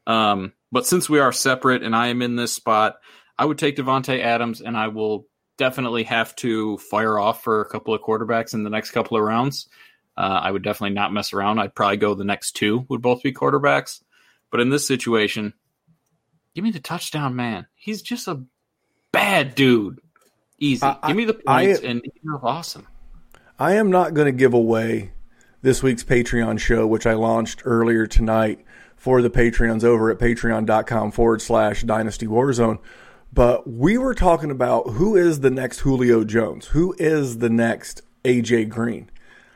Um, but since we are separate and I am in this spot, I would take Davante Adams, and I will definitely have to fire off for a couple of quarterbacks in the next couple of rounds. Uh, I would definitely not mess around. I'd probably go the next two would both be quarterbacks. But in this situation, give me the touchdown man. He's just a bad dude. Easy. give me the points, I, and you're awesome. I am not going to give away this week's Patreon show, which I launched earlier tonight for the Patreons over at patreon.com forward slash dynasty warzone. But we were talking about who is the next Julio Jones? Who is the next AJ Green?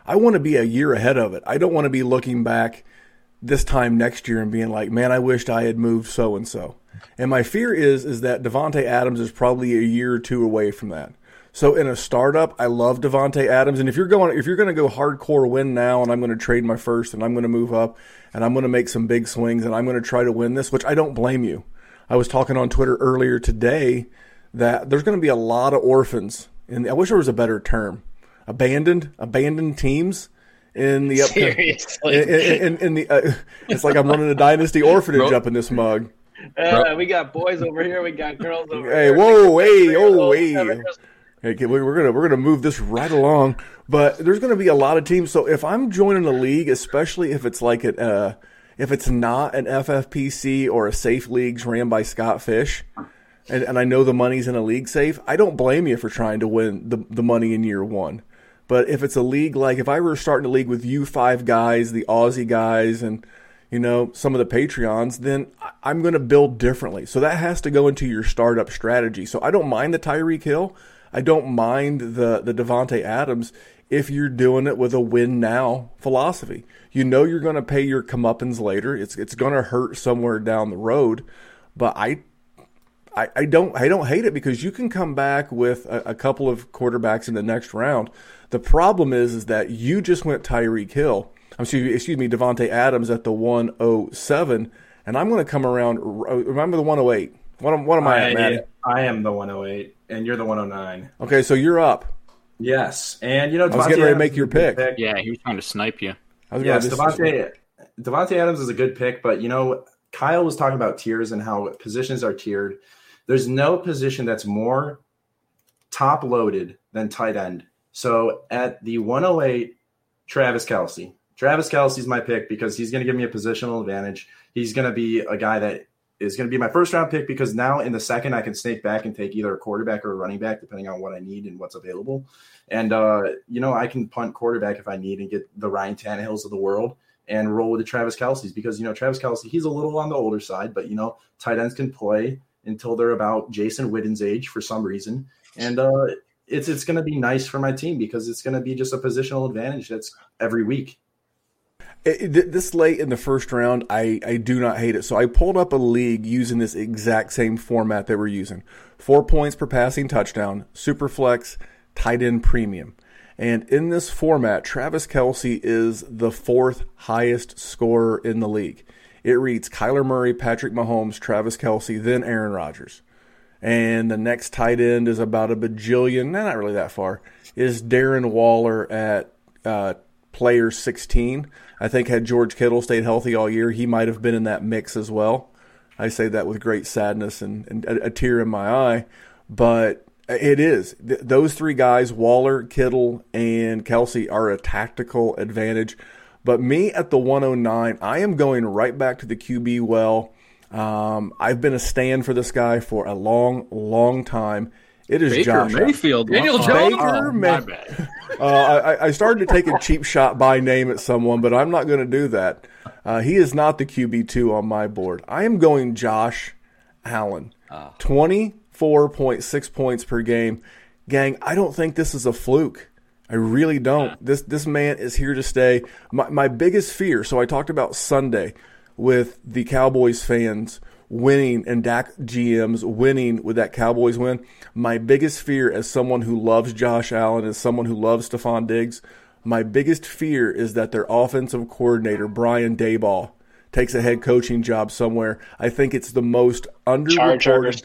I want to be a year ahead of it. I don't want to be looking back this time next year and being like, man, I wished I had moved so and so. And my fear is is that Davante Adams is probably a year or two away from that. So in a startup, I love Davante Adams, and if you're going if you're going to go hardcore win now, and I'm going to trade my first, and I'm going to move up, and I'm going to make some big swings, and I'm going to try to win this, which I don't blame you. I was talking on Twitter earlier today that there's going to be a lot of orphans, and I wish there was a better term, abandoned abandoned teams in the up Seriously. in, in, in, the uh, it's like I'm running a dynasty orphanage up in this mug. Uh, we got boys over here. We got girls over here. Hey, here. whoa, hey, oh, Oh, hey. just- Hey, okay, we- we're gonna we're gonna move this right along, but there's gonna be a lot of teams. So if I'm joining a league, especially if it's like a uh, if it's not an FFPC or a safe leagues ran by Scott Fish, and, and I know the money's in a league safe, I don't blame you for trying to win the the money in year one. But if it's a league like if I were starting a league with you five guys, the Aussie guys, and you know some of the Patreons, then I'm going to build differently. So that has to go into your startup strategy. So I don't mind the Tyreek Hill. I don't mind the the Davante Adams if you're doing it with a win now philosophy. You know you're going to pay your comeuppance later. It's it's going to hurt somewhere down the road, but I I, I don't I don't hate it because you can come back with a, a couple of quarterbacks in the next round. The problem is is that you just went Tyreek Hill. I'm excuse, excuse me, Davante Adams at the 107, and I'm going to come around. Uh, remember the 108. What am, what am I, at, Maddie? I am the 108, and you're the 109. Okay, so you're up. Yes, and you know, I was getting ready to make your is a good pick. Yeah, he was trying to snipe you. I was Yes, gonna- Davante Davante Adams is a good pick, but you know, Kyle was talking about tiers and how positions are tiered. There's no position that's more top loaded than tight end. So at the 108, Travis Kelce. Travis Kelce's my pick because he's going to give me a positional advantage. He's going to be a guy that is going to be my first round pick because now in the second I can snake back and take either a quarterback or a running back depending on what I need and what's available. And uh, you know I can punt quarterback if I need and get the Ryan Tannehills of the world and roll with the Travis Kelce's because you know Travis Kelce he's a little on the older side, but you know tight ends can play until they're about Jason Witten's age for some reason, and uh, it's it's going to be nice for my team because it's going to be just a positional advantage that's every week. It, this late in the first round, I, I do not hate it. So I pulled up a league using this exact same format that we're using. Four points per passing touchdown, super flex, tight end premium. And in this format, Travis Kelce is the fourth highest scorer in the league. It reads Kyler Murray, Patrick Mahomes, Travis Kelce, then Aaron Rodgers. And the next tight end is about a bajillion, not really that far, is Darren Waller at uh, player 16. I think had George Kittle stayed healthy all year, he might have been in that mix as well. I say that with great sadness and, and a, a tear in my eye, but it is. Th- those three guys, Waller, Kittle, and Kelce, are a tactical advantage. But me at the 109, I am going right back to the QB well. Um, I've been a stand for this guy for a long, long time. It is Baker Josh. Mayfield. Daniel Jones? Baker oh, May- my bad. Uh, I, I started to take a cheap shot by name at someone, but I'm not going to do that. Uh, he is not the QB two on my board. I am going Josh Allen, twenty four point six points per game. Gang, I don't think this is a fluke. I really don't. This this man is here to stay. My my biggest fear. So I talked about Sunday with the Cowboys fans winning and Dak GMs winning with that Cowboys win. My biggest fear as someone who loves Josh Allen, as someone who loves Stefon Diggs, my biggest fear is that their offensive coordinator, Brian Daboll, takes a head coaching job somewhere. I think it's the most underreported.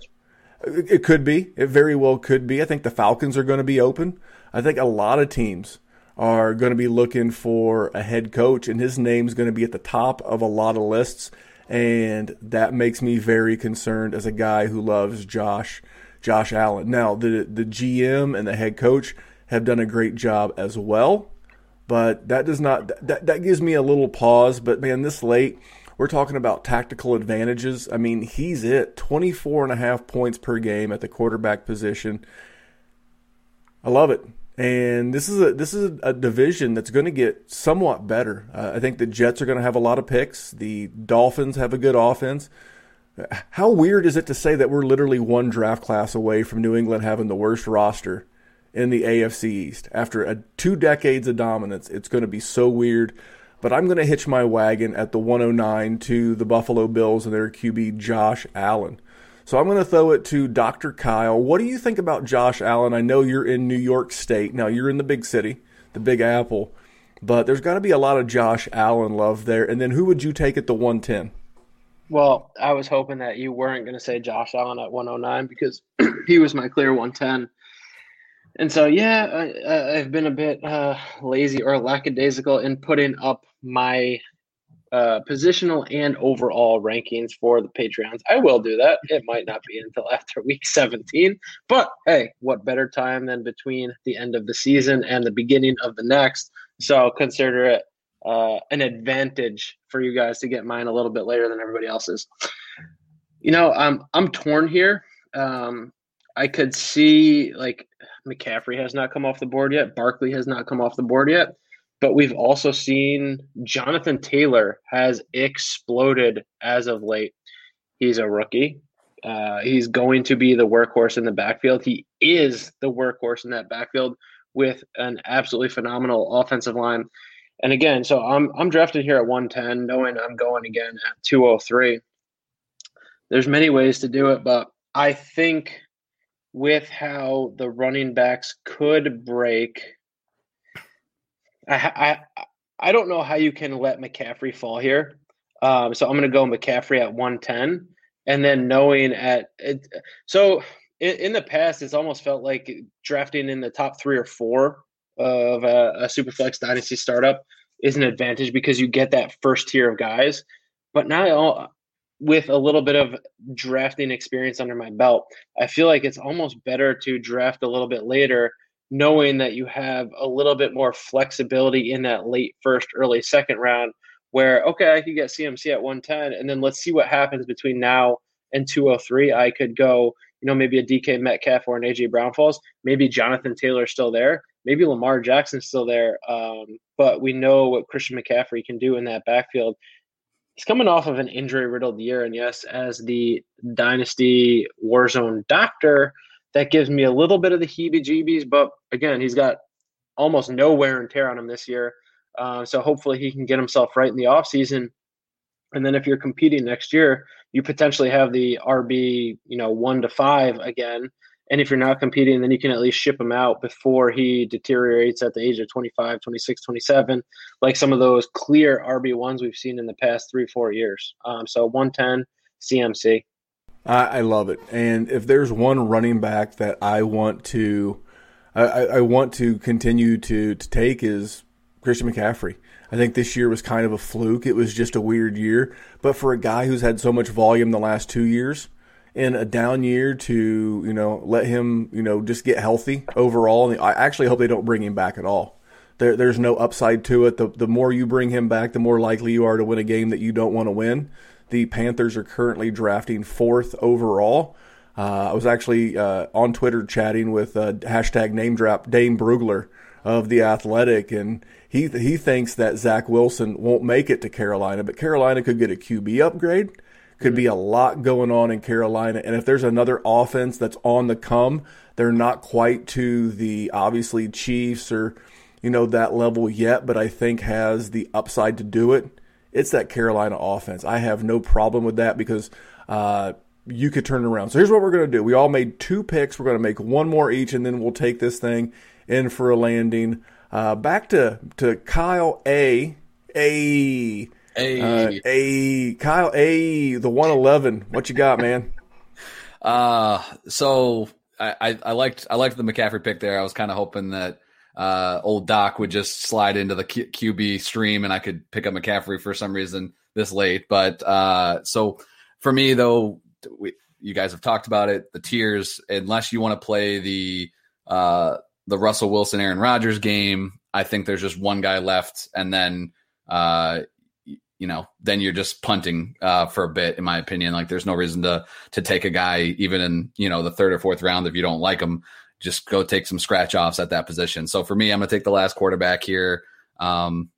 It could be. It very well could be. I think the Falcons are going to be open. I think a lot of teams are going to be looking for a head coach, and his name's going to be at the top of a lot of lists. And that makes me very concerned as a guy who loves Josh Josh Allen. Now, the the GM and the head coach have done a great job as well, but that does not that that gives me a little pause. But man, this late, we're talking about tactical advantages. I mean, he's it 24 and a half points per game at the quarterback position. I love it. And this is a this is a division that's going to get somewhat better. Uh, I think the Jets are going to have a lot of picks. The Dolphins have a good offense. How weird is it to say that we're literally one draft class away from New England having the worst roster in the AFC East after a, two decades of dominance? It's going to be so weird. But I'm going to hitch my wagon at the 109 to the Buffalo Bills and their QB Josh Allen. So I'm going to throw it to Dr. Kyle. What do you think about Josh Allen? I know you're in New York State. Now you're in the big city, the Big Apple, but there's got to be a lot of Josh Allen love there. And then who would you take at the 110? Well, I was hoping that you weren't going to say Josh Allen at 109 because he was my clear 110. And so, yeah, I, have been a bit uh, lazy or lackadaisical in putting up my uh, positional and overall rankings for the Patreons. I will do that. It might not be until after week 17, but hey, what better time than between the end of the season and the beginning of the next? So consider it uh, an advantage for you guys to get mine a little bit later than everybody else's. You know, I'm I'm torn here. Um, I could see like McCaffrey has not come off the board yet. Barkley has not come off the board yet. But we've also seen Jonathan Taylor has exploded as of late. He's a rookie. Uh, he's going to be the workhorse in the backfield. He is the workhorse in that backfield with an absolutely phenomenal offensive line. And again, so I'm I'm drafted here at 110, knowing I'm going again at 203. There's many ways to do it, but I think with how the running backs could break I, I don't know how you can let McCaffrey fall here. Um, so I'm going to go McCaffrey at 110, and then knowing at it, so in, in, the past it's almost felt like drafting in the top three or four of a, a Superflex Dynasty startup is an advantage because you get that first tier of guys. But now, with a little bit of drafting experience under my belt, I feel like it's almost better to draft a little bit later knowing that you have a little bit more flexibility in that late first, early second round, where, okay, I could get CMC at 110, and then let's see what happens between now and 203. I could go, you know, maybe a DK Metcalf or an AJ Brown falls. Maybe Jonathan Taylor's still there. Maybe Lamar Jackson's still there. Um, but we know what Christian McCaffrey can do in that backfield. He's coming off of an injury riddled year. And yes, as the Dynasty Warzone doctor, that gives me a little bit of the heebie jeebies. But again, he's got almost no wear and tear on him this year. Uh, so hopefully he can get himself right in the offseason. And then if you're competing next year, you potentially have the RB, you know, one to five again. And if you're not competing, then you can at least ship him out before he deteriorates at the age of 25, 26, 27, like some of those clear RB ones we've seen in the past three, four years. Um, so 110 CMC. I, I, love it. And if there's one running back that I want to, I, I want to continue to to take is Christian McCaffrey. I think this year was kind of a fluke. It was just a weird year. But for a guy who's had so much volume the last two years, in a down year to you know let him you know just get healthy overall. I actually hope they don't bring him back at all. There, there's no upside to it. The the more you bring him back, the more likely you are to win a game that you don't want to win. The Panthers are currently drafting fourth overall. Uh, I was actually uh, on Twitter chatting with uh, hashtag name drop Dane Brugler of the Athletic, and he he thinks that Zach Wilson won't make it to Carolina, but Carolina could get a QB upgrade. Could be a lot going on in Carolina, and if there's another offense that's on the come, they're not quite to the obviously Chiefs or you know that level yet, but I think has the upside to do it it's that Carolina offense. I have no problem with that because uh, you could turn it around. So here's what we're going to do. We all made two picks. We're going to make one more each, and then we'll take this thing in for a landing. Uh, back to to Kyle A. A. A. Uh, a. Kyle A. The 111. What you got, man? uh so I, I, I liked I liked the McCaffrey pick there. I was kind of hoping that uh, old Doc would just slide into the Q- QB stream and I could pick up McCaffrey for some reason this late. But uh, so for me, though, we, you guys have talked about it. The tiers, unless you want to play the uh, the Russell Wilson Aaron Rodgers game, I think there's just one guy left, and then uh, you know, then you're just punting uh, for a bit, in my opinion. Like, there's no reason to to take a guy even in you know the third or fourth round if you don't like him just go take some scratch offs at that position. So for me, I'm going to take the last quarterback here. Um,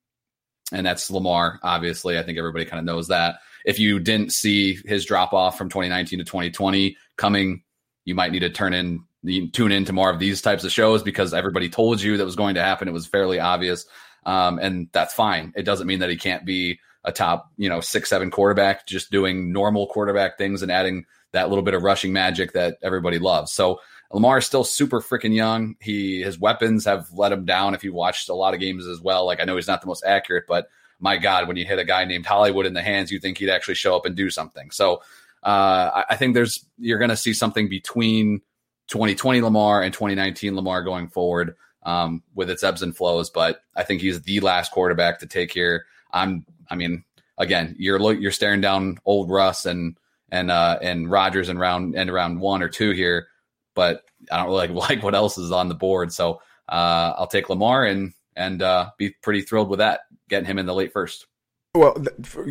and that's Lamar. Obviously, I think everybody kind of knows that. If you didn't see his drop off from 2019 to 2020 coming, you might need to turn in tune into more of these types of shows because everybody told you that was going to happen. It was fairly obvious, um, and that's fine. It doesn't mean that he can't be a top, you know, six seven quarterback, just doing normal quarterback things and adding that little bit of rushing magic that everybody loves. So Lamar is still super freaking young. He his weapons have let him down. If you watched a lot of games as well, like I know he's not the most accurate, but my God, when you hit a guy named Hollywood in the hands, you think he'd actually show up and do something. So uh, I, I think there's you're going to see something between 2020 Lamar and 2019 Lamar going forward um, with its ebbs and flows. But I think he's the last quarterback to take here. I'm, I mean, again, you're you're staring down old Russ and and uh, and Rodgers in round and around one or two here, but I don't really like, like what else is on the board. So uh, I'll take Lamar and and uh, be pretty thrilled with that, getting him in the late first. Well,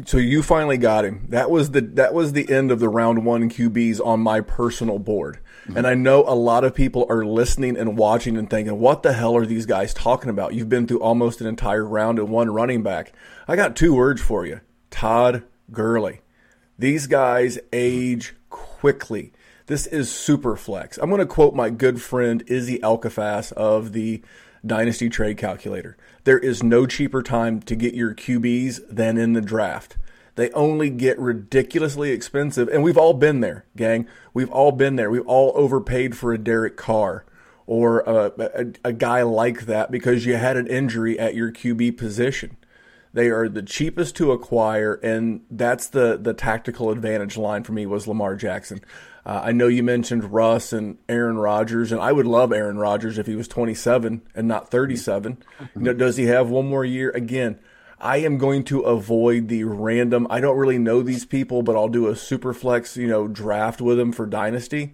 so you finally got him. That was the that was the end of the round one QBs on my personal board, mm-hmm. and I know a lot of people are listening and watching and thinking, "What the hell are these guys talking about?" You've been through almost an entire round and one running back. I got two words for you: Todd Gurley. These guys age quickly. This is super flex. I'm going to quote my good friend Izzy Elkafas of the Dynasty Trade Calculator. There is no cheaper time to get your QBs than in the draft. They only get ridiculously expensive, and we've all been there, gang. We've all been there. We've all overpaid for a Derek Carr or a, a, a guy like that because you had an injury at your QB position. They are the cheapest to acquire, and that's the the tactical advantage line for me was Lamar Jackson. Uh, I know you mentioned Russ and Aaron Rodgers, and I would love Aaron Rodgers if he was 27 and not 37. You know, does he have one more year? Again, I am going to avoid the random. I don't really know these people, but I'll do a super flex, you know, draft with them for dynasty.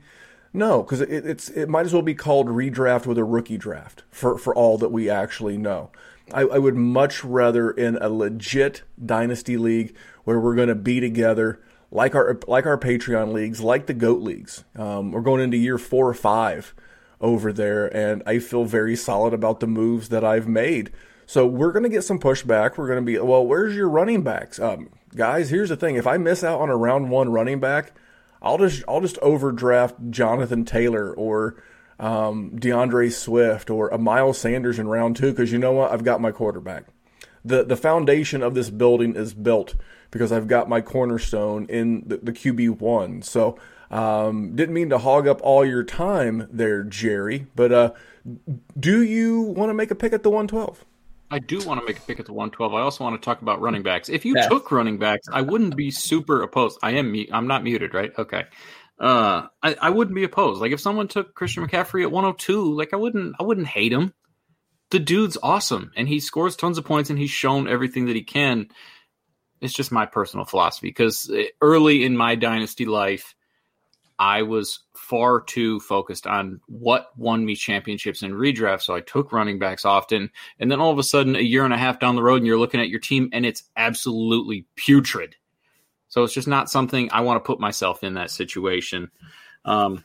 No, because it, it's it might as well be called redraft with a rookie draft for for all that we actually know. I, I would much rather in a legit dynasty league where we're going to be together like our like our Patreon leagues, like the Goat leagues. Um, we're going into year four or five over there, and I feel very solid about the moves that I've made. So we're going to get some pushback. We're going to be well. Where's your running backs, um, guys? Here's the thing: if I miss out on a round one running back, I'll just I'll just overdraft Jonathan Taylor or um, D'Andre Swift or a Miles Sanders in round two because you know what? I've got my quarterback. the The foundation of this building is built because I've got my cornerstone in the, the QB one. So um, didn't mean to hog up all your time there, Jerry. But uh, do you want to make a pick at the 112? I do want to make a pick at the 112. I also want to talk about running backs. If you yeah. took running backs, I wouldn't be super opposed. I am. I'm not muted, right? Okay. Uh, I, I wouldn't be opposed. Like if someone took Christian McCaffrey at 102, like I wouldn't. I wouldn't hate him. The dude's awesome, and he scores tons of points, and he's shown everything that he can. It's just my personal philosophy because uh, early in my dynasty life, I was far too focused on what won me championships in redraft. So I took running backs often. And then all of a sudden, a year and a half down the road, and you're looking at your team and it's absolutely putrid. So it's just not something I want to put myself in that situation. Um,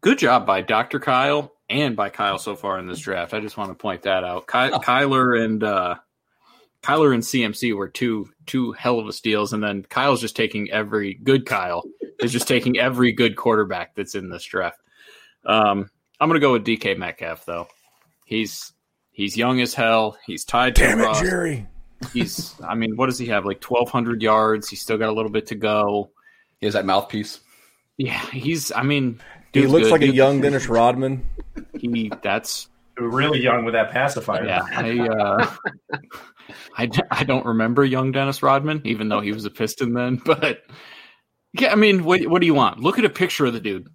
good job by Dr. Kyle and by Kyle so far in this draft. I just want to point that out. Ky- oh. Kyler and uh, Kyler and CMC were two two hell of a steals, and then Kyle's just taking every good Kyle is just taking every good quarterback that's in this draft. Um, I'm gonna go with DK Metcalf though. He's he's young as hell. He's tied to Damn it, Jerry. He's I mean, what does he have? Like 1,200 yards. He's still got a little bit to go. He has that mouthpiece. Yeah, he's. I mean, he looks good. like a young Dennis Rodman. He that's really young with that pacifier. Yeah, I, uh, I, I don't remember young Dennis Rodman, even though he was a Piston then. But yeah, I mean, what what do you want? Look at a picture of the dude,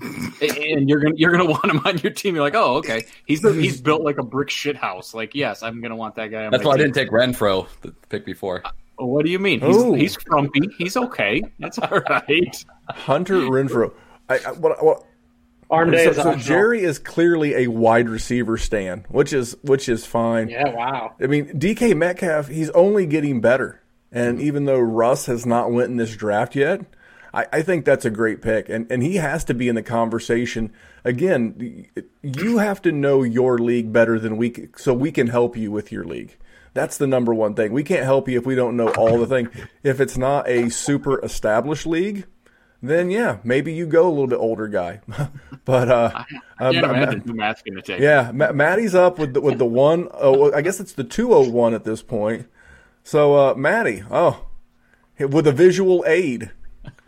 and you're gonna you're gonna want him on your team. You're like, oh, okay, he's he's built like a brick shit house. Like, yes, I'm gonna want that guy. That's why team. I didn't take Renfrow the pick before. Uh, what do you mean? He's, he's frumpy. He's okay. That's all right. Hunter Renfrow. I, I, what, what Arm day so, so Jerry is clearly a wide receiver stand, which is which is fine. Yeah, wow. I mean, DK Metcalf, he's only getting better. And even though Russ has not went in this draft yet, I, I think that's a great pick, and and he has to be in the conversation. Again, you have to know your league better than we, so we can help you with your league. That's the number one thing. We can't help you if we don't know all the things. If it's not a super established league, then yeah, maybe you go a little bit older guy. but uh, I, I uh, can't uh, imagine who Matt's going to take. Yeah, Maddie's up with the, with the one. Oh, I guess it's the two oh one at this point. So uh, Maddie, oh, with a visual aid.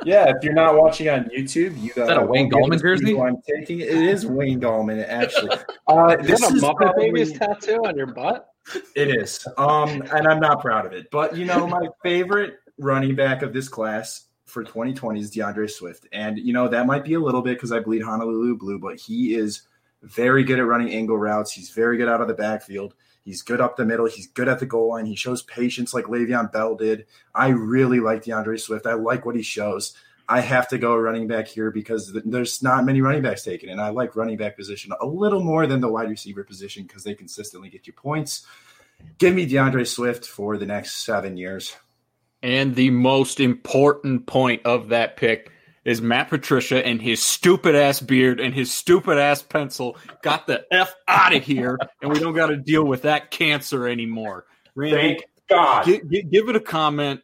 Yeah, if you're not watching on YouTube, you got a Wayne Gallman jersey. I'm taking it is Wayne Gallman actually. Uh, this is a Muppet Babies tattoo on your butt. It is, um, and I'm not proud of it. But you know, my favorite running back of this class for 2020 is D'Andre Swift. And, you know, that might be a little bit because I bleed Honolulu blue, but he is very good at running angle routes. He's very good out of the backfield. He's good up the middle. He's good at the goal line. He shows patience like Le'Veon Bell did. I really like D'Andre Swift. I like what he shows. I have to go running back here because there's not many running backs taken. And I like running back position a little more than the wide receiver position because they consistently get you points. Give me DeAndre Swift for the next seven years. And the most important point of that pick is Matt Patricia and his stupid ass beard and his stupid ass pencil got the F out of here, and we don't got to deal with that cancer anymore. Randy, Thank God. G- g- give it a comment.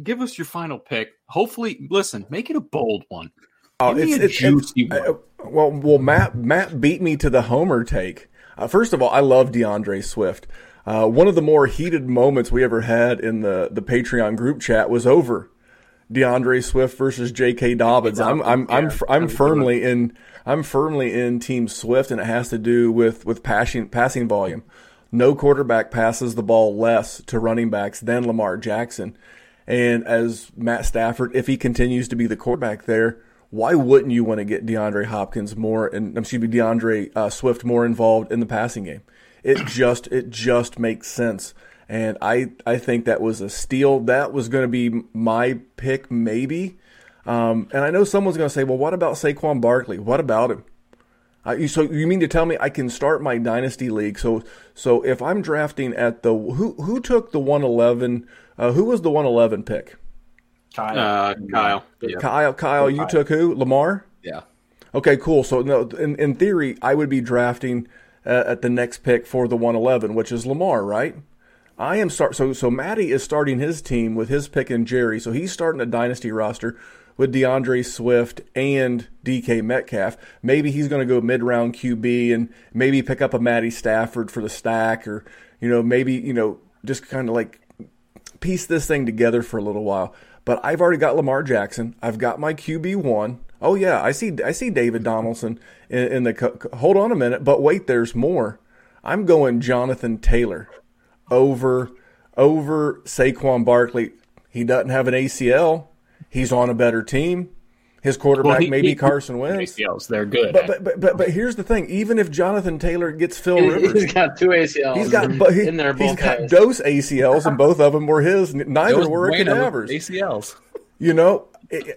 Give us your final pick. Hopefully, listen, make it a bold one. Oh, it's, it's, juicy it's, uh, well, well, Matt Matt beat me to the Homer take. Uh, first of all, I love D'Andre Swift. Uh, one of the more heated moments we ever had in the, the Patreon group chat was over D'Andre Swift versus J.K. Dobbins. I'm I'm I'm I'm firmly in I'm firmly in Team Swift, and it has to do with with passing passing volume. No quarterback passes the ball less to running backs than Lamar Jackson. And as Matt Stafford, if he continues to be the quarterback there, why wouldn't you want to get DeAndre Hopkins more and excuse me D'Andre uh, Swift more involved in the passing game? It just it just makes sense. And I I think that was a steal. That was going to be my pick maybe. Um, and I know someone's going to say, well, what about Saquon Barkley? What about him? Uh, so you mean to tell me I can start my dynasty league? So so if I'm drafting at the who who took the 111? Uh, who was the 111 pick? Kyle. Uh, Kyle. Yeah. Kyle. Kyle. You took who? Lamar. Yeah. Okay. Cool. So no, in in theory, I would be drafting uh, at the next pick for the 111, which is Lamar, right? I am start so so Matty is starting his team with his pick and Jerry, so he's starting a dynasty roster with D'Andre Swift and DK Metcalf. Maybe he's going to go mid round QB and maybe pick up a Matty Stafford for the stack, or you know maybe you know just kind of like piece this thing together for a little while. But I've already got Lamar Jackson. I've got my QB one. Oh yeah, I see. I see David Donaldson in, in the. Hold on a minute, but wait, there's more. I'm going Jonathan Taylor over over Saquon Barkley. He doesn't have an ACL. He's on a better team. His quarterback well, he, may be Carson Wentz. ACLs, they're good. But, but, but, but, but here's the thing: even if Jonathan Taylor gets Phil Rivers, he's got two ACLs. He's got, but he, in there. He's got dose ACLs, and both of them were his. Neither were a cadavers. ACLs. You know,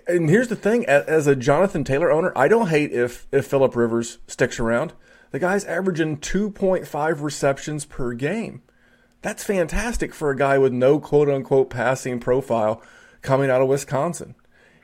and here's the thing: as a Jonathan Taylor owner, I don't hate if if Philip Rivers sticks around. The guy's averaging 2.5 receptions per game. That's fantastic for a guy with no quote unquote passing profile coming out of Wisconsin.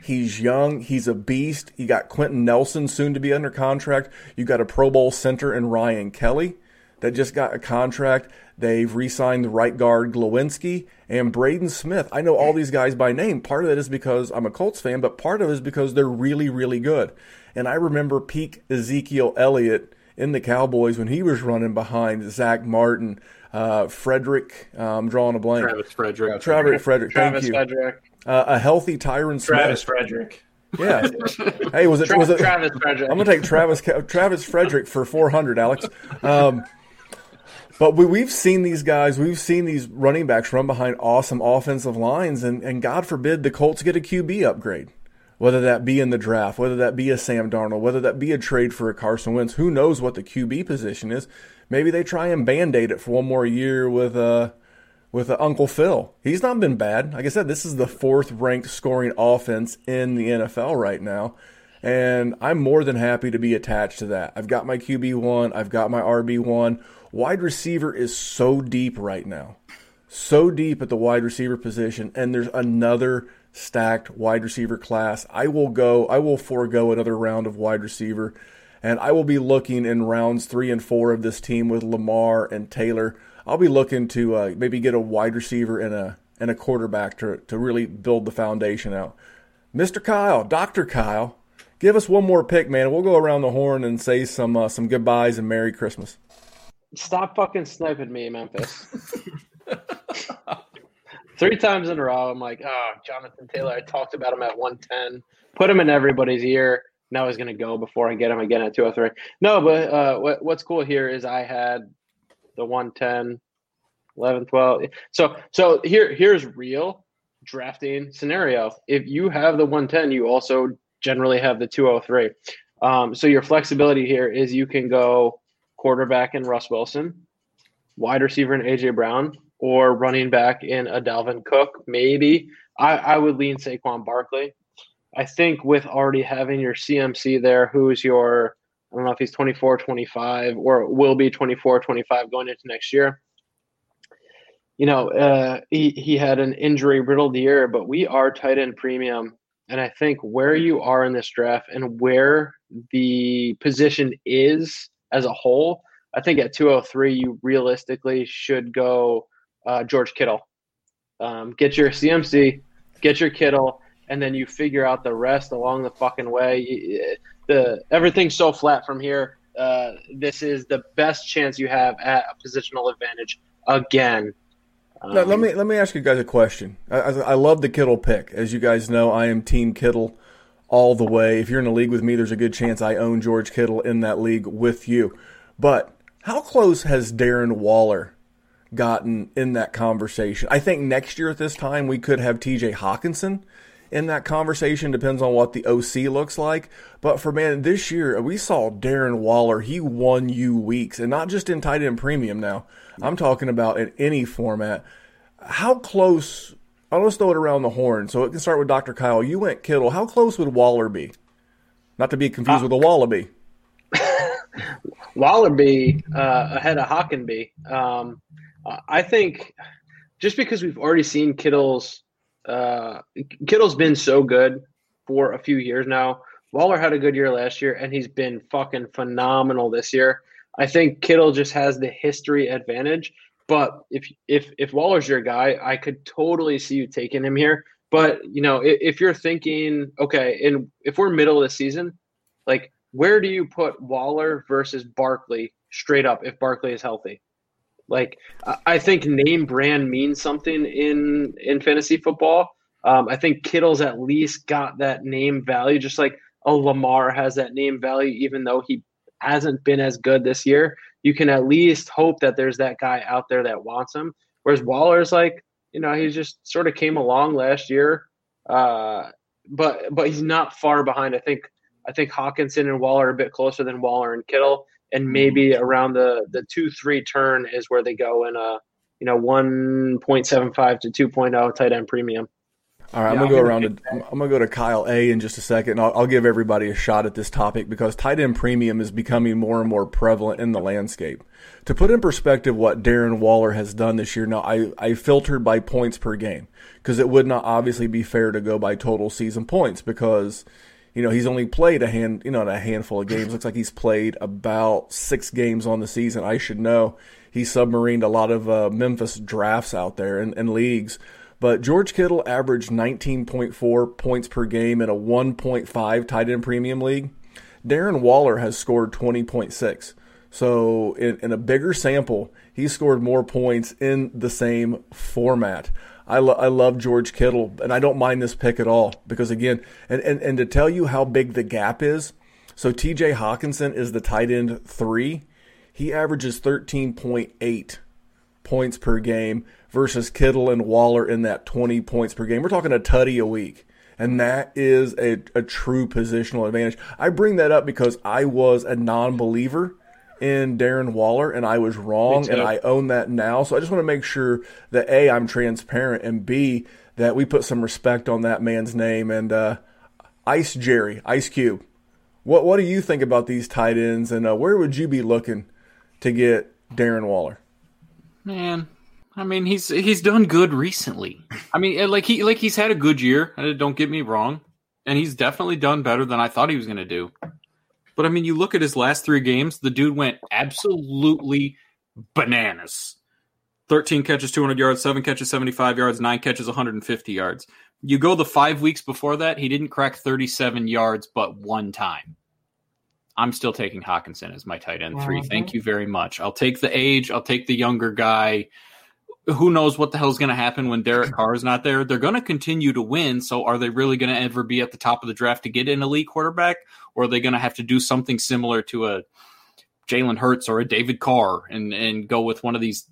He's young. He's a beast. You got Quenton Nelson soon to be under contract. You got a Pro Bowl center in Ryan Kelly that just got a contract. They've re-signed the right guard Glowinski and Braden Smith. I know all these guys by name. Part of that is because I'm a Colts fan, but part of it is because they're really, really good. And I remember peak Ezekiel Elliott in the Cowboys when he was running behind Zack Martin, uh, Frederick. I'm drawing a blank. Travis Frederick. Travis Frederick. Travis thank Frederick. you. Uh, a healthy Tyron Travis Frederick. Yeah. hey, was it Tra- was it Travis Frederick? I'm gonna take Travis Travis Frederick for 400, Alex. Um, but we, we've seen these guys, we've seen these running backs run behind awesome offensive lines, and, and God forbid the Colts get a QB upgrade. Whether that be in the draft, whether that be a Sam Darnold, whether that be a trade for a Carson Wentz, who knows what the QB position is? Maybe they try and band aid it for one more year with uh, with uh, Uncle Phil. He's not been bad. Like I said, this is the fourth ranked scoring offense in the NFL right now. And I'm more than happy to be attached to that. I've got my QB1, I've got my RB1. Wide receiver is so deep right now. So deep at the wide receiver position. And there's another stacked wide receiver class. I will go, I will forego another round of wide receiver, and I will be looking in rounds three and four of this team with Lamar and Taylor. I'll be looking to uh, maybe get a wide receiver and a and a quarterback to to really build the foundation out. Mr. Kyle, Doctor Kyle, give us one more pick, man. We'll go around the horn and say some uh, some goodbyes and Merry Christmas. Stop fucking sniping me, Memphis. Three times in a row, I'm like, oh, Jonathan Taylor. I talked about him at 110, put him in everybody's ear. Now he's going to go before I get him again at 203. No, but uh, what, what's cool here is I had the 110, 11, 12. So, so here, here's real drafting scenario. If you have the 110, you also generally have the 203. Um, so your flexibility here is you can go quarterback in Russ Wilson, wide receiver in AJ Brown, or running back in a Dalvin Cook. Maybe I, I would lean Saquon Barkley. I think with already having your CMC there, who's your I don't know if he's 24, 25, or will be 24, 25 going into next year. You know, uh, he, he had an injury riddled year, but we are tight end premium. And I think where you are in this draft and where the position is as a whole, I think at 203, you realistically should go uh, George Kittle. Um, get your CMC, get your Kittle, and then you figure out the rest along the fucking way. The everything's so flat from here. Uh, this is the best chance you have at a positional advantage again. Um, now, let me let me ask you guys a question. I, I, love the Kittle pick. As you guys know, I am Team Kittle all the way. If you're in a league with me, there's a good chance I own George Kittle in that league with you. But how close has Darren Waller gotten in that conversation. I think next year at this time we could have TJ Hockenson in that conversation. Depends on what the OC looks like. But for man, this year we saw Darren Waller. He won you weeks, and not just in tight end premium. Now I'm talking about in any format. How close? I'll just throw it around the horn. So it can start with Dr. Kyle. You went Kittle. How close would Waller be? Not to be confused uh, with a Wallaby. Wallaby uh, ahead of Hockenby. Um, I think just because we've already seen Kittle's uh, Kittle's been so good for a few years now. Waller had a good year last year, and he's been fucking phenomenal this year. I think Kittle just has the history advantage. But if if if Waller's your guy, I could totally see you taking him here. But you know, if, if you're thinking, okay, and if we're middle of the season, like where do you put Waller versus Barkley straight up if Barkley is healthy? Like I think name brand means something in in fantasy football. Um, I think Kittle's at least got that name value, just like a Lamar has that name value, even though he hasn't been as good this year. You can at least hope that there's that guy out there that wants him. Whereas Waller's like, you know, he just sort of came along last year, uh, but but he's not far behind. I think I think Hockenson and Waller are a bit closer than Waller and Kittle and mm-hmm. maybe around the the two three turn is where they go in a you know 1.75 to 2.0 tight end premium. All right, yeah, I'm gonna go around. To, I'm gonna go to Kyle A in just a second, and I'll, I'll, give everybody a shot at this topic because tight end premium is becoming more and more prevalent in the landscape. To put in perspective what Darren Waller has done this year, now I, I filtered by points per game because it would not obviously be fair to go by total season points because you know, he's only played a hand, you know, a handful of games. Looks like he's played about six games on the season. I should know. He submarined a lot of uh, Memphis drafts out there and, and leagues. But George Kittle averaged 19.4 points per game in a 1.5 tight end premium league. Darren Waller has scored 20.6. So in, in a bigger sample, he scored more points in the same format. I, lo- I love George Kittle, and I don't mind this pick at all because again, and, and, and to tell you how big the gap is, so T.J. Hockenson is the tight end three. He averages thirteen point eight points per game versus Kittle and Waller in that twenty points per game. We're talking a tutty a week. And that is a, a true positional advantage. I bring that up because I was a non believer in Darren Waller, and I was wrong, and I own that now. So I just want to make sure that a I'm transparent, and b that we put some respect on that man's name. And uh, Ice Jerry, Ice Cube, what what do you think about these tight ends, and uh, where would you be looking to get Darren Waller? Man, I mean, he's he's done good recently. I mean, like he like he's had a good year. Don't get me wrong, and he's definitely done better than I thought he was going to do. But I mean, you look at his last three games. The dude went absolutely bananas. Thirteen catches, two hundred yards. Seven catches, seventy-five yards. Nine catches, one hundred and fifty yards. You go the five weeks before that, he didn't crack thirty-seven yards, but one time. I'm still taking Hockenson as my tight end 3 Thank you very much. I'll take the age. I'll take the younger guy who knows what the hell's going to happen when Derek Carr is not there? They're going to continue to win. So are they really going to ever be at the top of the draft to get an elite quarterback, or are they going to have to do something similar to a Jalen Hurts or a David Carr and and go with one of these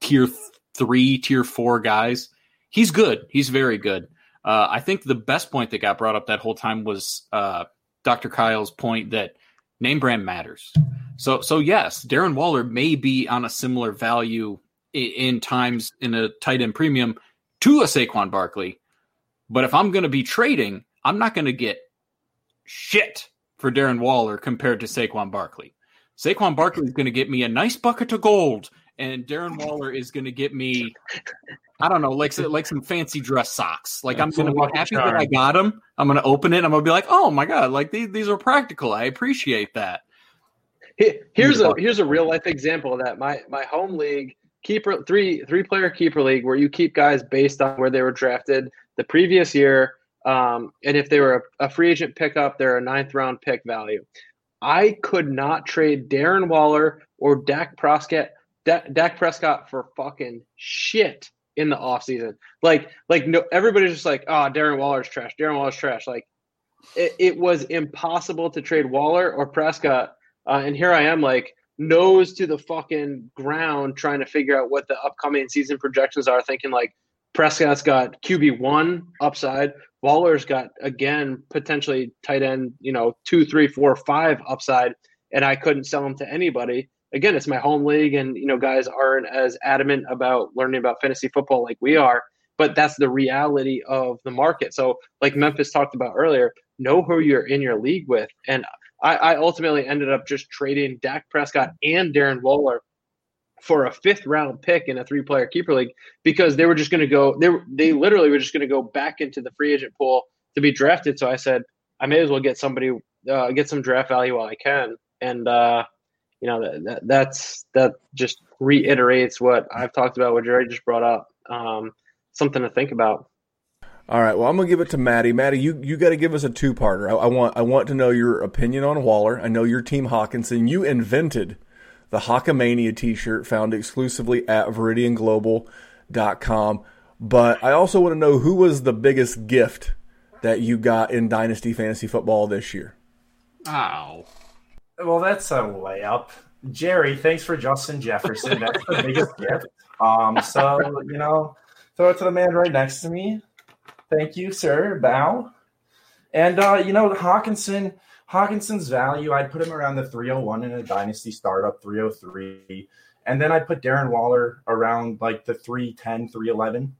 tier th- three, tier four guys? He's good. He's very good. Uh, I think the best point that got brought up that whole time was uh, Dr. Kyle's point that name brand matters. So so yes, Darren Waller may be on a similar value in times in a tight end premium to a Saquon Barkley. But if I'm going to be trading, I'm not going to get shit for Darren Waller compared to Saquon Barkley. Saquon Barkley is going to get me a nice bucket of gold, and Darren Waller is going to get me, I don't know, like like some fancy dress socks. Like I'm going to be happy that I got them. I'm going to open it. I'm going to be like, oh my god, like these these are practical. I appreciate that. Here's a here's a real life example of that. My my home league keeper three three player keeper league where you keep guys based on where they were drafted the previous year, um, and if they were a, a free agent pickup, they're a ninth round pick value. I could not trade Darren Waller or Dak Prescott Da- Dak Prescott for fucking shit in the offseason. Like like no everybody's just like, oh Darren Waller's trash. Darren Waller's trash. Like it, it was impossible to trade Waller or Prescott. Uh, and here I am like nose to the fucking ground trying to figure out what the upcoming season projections are, thinking like Prescott's got QB one upside, Waller's got again potentially tight end, you know, two, three, four, five upside, and I couldn't sell them to anybody. Again, it's my home league, and you know, guys aren't as adamant about learning about fantasy football like we are. But that's the reality of the market. So, like Memphis talked about earlier, know who you're in your league with, and I, I ultimately ended up just trading Dak Prescott and Darren Waller for a fifth round pick in a three player keeper league because they were just going to go they they literally were just going to go back into the free agent pool to be drafted. So i said i may as well get somebody uh, get some draft value while i can. And uh, you know that, that, that's that just reiterates what i've talked about what jerry just brought up um, something to think about all right. Well, I'm gonna give it to Maddie. Maddie, you, you got to give us a two parter. I, I, want I want to know your opinion on Waller. I know your team Hockenson. You invented the Hawkamania T-shirt found exclusively at ViridianGlobal.com. But I also want to know who was the biggest gift that you got in Dynasty Fantasy Football this year. Ow. Well, that's a layup. Jerry, thanks for Justin Jefferson. That's the biggest gift. Um, so you know, throw it to the man right next to me. Thank you, sir. Bow. And uh, you know, Hockenson, Hockenson's value, I'd put him around the 301 in a dynasty startup, 303. And then I'd put Darren Waller around like the 310, 311.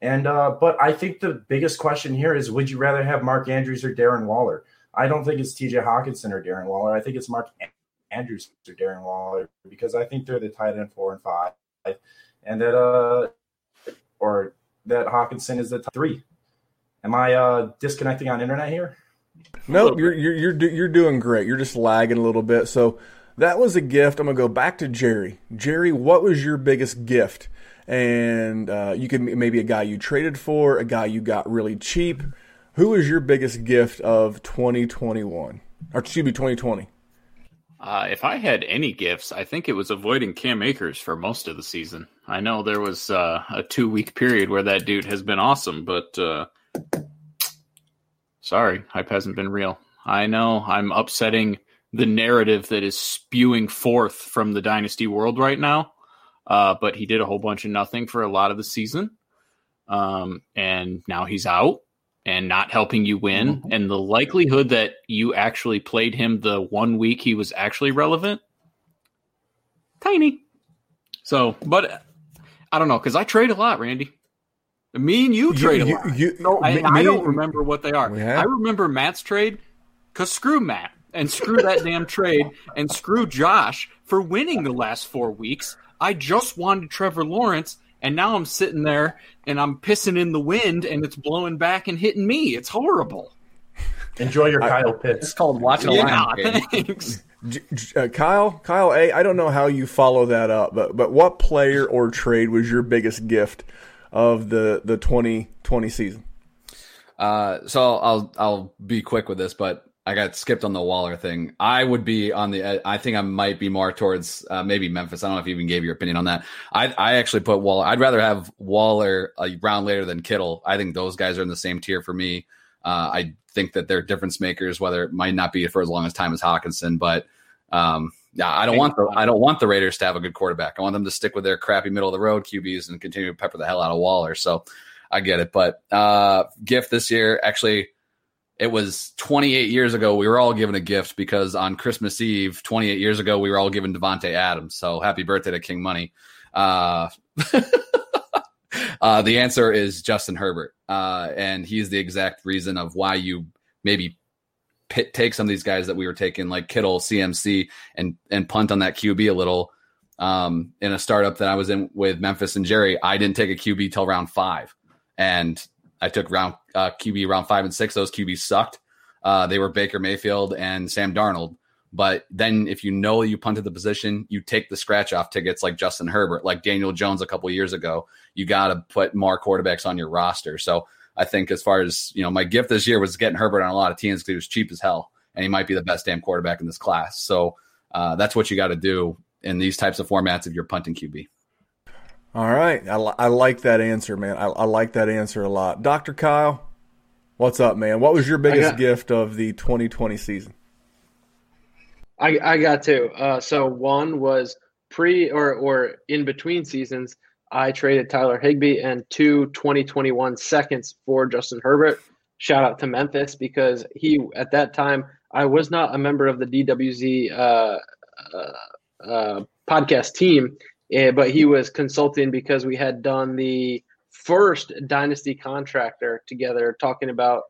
And uh, but I think the biggest question here is would you rather have Mark Andrews or Darren Waller? I don't think it's TJ Hockenson or Darren Waller. I think it's Mark Andrews or Darren Waller because I think they're the tight end four and five. And that uh or that Hockenson is the top three. Am I uh, disconnecting on internet here? No, you're you're you're you're doing great. You're just lagging a little bit. So that was a gift. I'm gonna go back to Jerry. Jerry, what was your biggest gift? And uh, you can maybe a guy you traded for, a guy you got really cheap. Who was your biggest gift of 2021 or excuse me 2020? Uh, if I had any gifts, I think it was avoiding Cam Akers for most of the season. I know there was uh, a two week period where that dude has been awesome, but uh, sorry, hype hasn't been real. I know I'm upsetting the narrative that is spewing forth from the Dynasty world right now, uh, but he did a whole bunch of nothing for a lot of the season. Um, and now he's out and not helping you win. Mm-hmm. And the likelihood that you actually played him the one week he was actually relevant, tiny. So, but I don't know because I trade a lot, Randy. Me and you trade you, a lot. You, no, I, me, I, don't remember what they are. Yeah. I remember Matt's trade because screw Matt and screw that damn trade and screw Josh for winning the last four weeks. I just wanted Trevor Lawrence and now I'm sitting there and I'm pissing in the wind, and it's blowing back and hitting me. It's horrible. Enjoy your Kyle Pitts. It's called watching a Yeah, Lions game. thanks. J- J- uh, Kyle, Kyle A. I don't know how you follow that up, but but what player or trade was your biggest gift of the the 2020 season? Uh, so I'll I'll be quick with this, but I got skipped on the Waller thing. I would be on the. I think I might be more towards uh, maybe Memphis. I don't know if you even gave your opinion on that. I I actually put Waller. I'd rather have Waller a round later than Kittle. I think those guys are in the same tier for me. Uh, I think that they're difference makers. Whether it might not be for as long as time as Hockenson, but um, yeah, I don't want the I don't want the Raiders to have a good quarterback. I want them to stick with their crappy middle of the road QBs and continue to pepper the hell out of Waller. So I get it. But uh, gift this year, actually, it was 28 years ago. We were all given a gift because on Christmas Eve, 28 years ago, we were all given Davante Adams. So happy birthday to King Money. Uh, uh, the answer is Justin Herbert, uh, and he's the exact reason of why you maybe pit, take some of these guys that we were taking, like Kittle, CMC, and and punt on that QB a little. Um, in a startup that I was in with Memphis and Jerry, I didn't take a QB till round five, and I took round uh, QB round five and six. Those QBs sucked. Uh, they were Baker Mayfield and Sam Darnold. But then, if you know you punted the position, you take the scratch off tickets like Justin Herbert, like Daniel Jones a couple years ago. You got to put more quarterbacks on your roster. So I think as far as you know, my gift this year was getting Herbert on a lot of teams because he was cheap as hell, and he might be the best damn quarterback in this class. So uh, that's what you got to do in these types of formats if you're punting QB. All right, I, li- I like that answer, man. I, I like that answer a lot, Doctor Kyle. What's up, man? What was your biggest got- gift of the 2020 season? I, I got two. Uh, so one was pre or or in between seasons. I traded Tyler Higbee and two 2021 seconds for Justin Herbert. Shout out to Memphis because he at that time I was not a member of the DWZ uh, uh, uh, podcast team, eh, but he was consulting because we had done the first Dynasty contractor together, talking about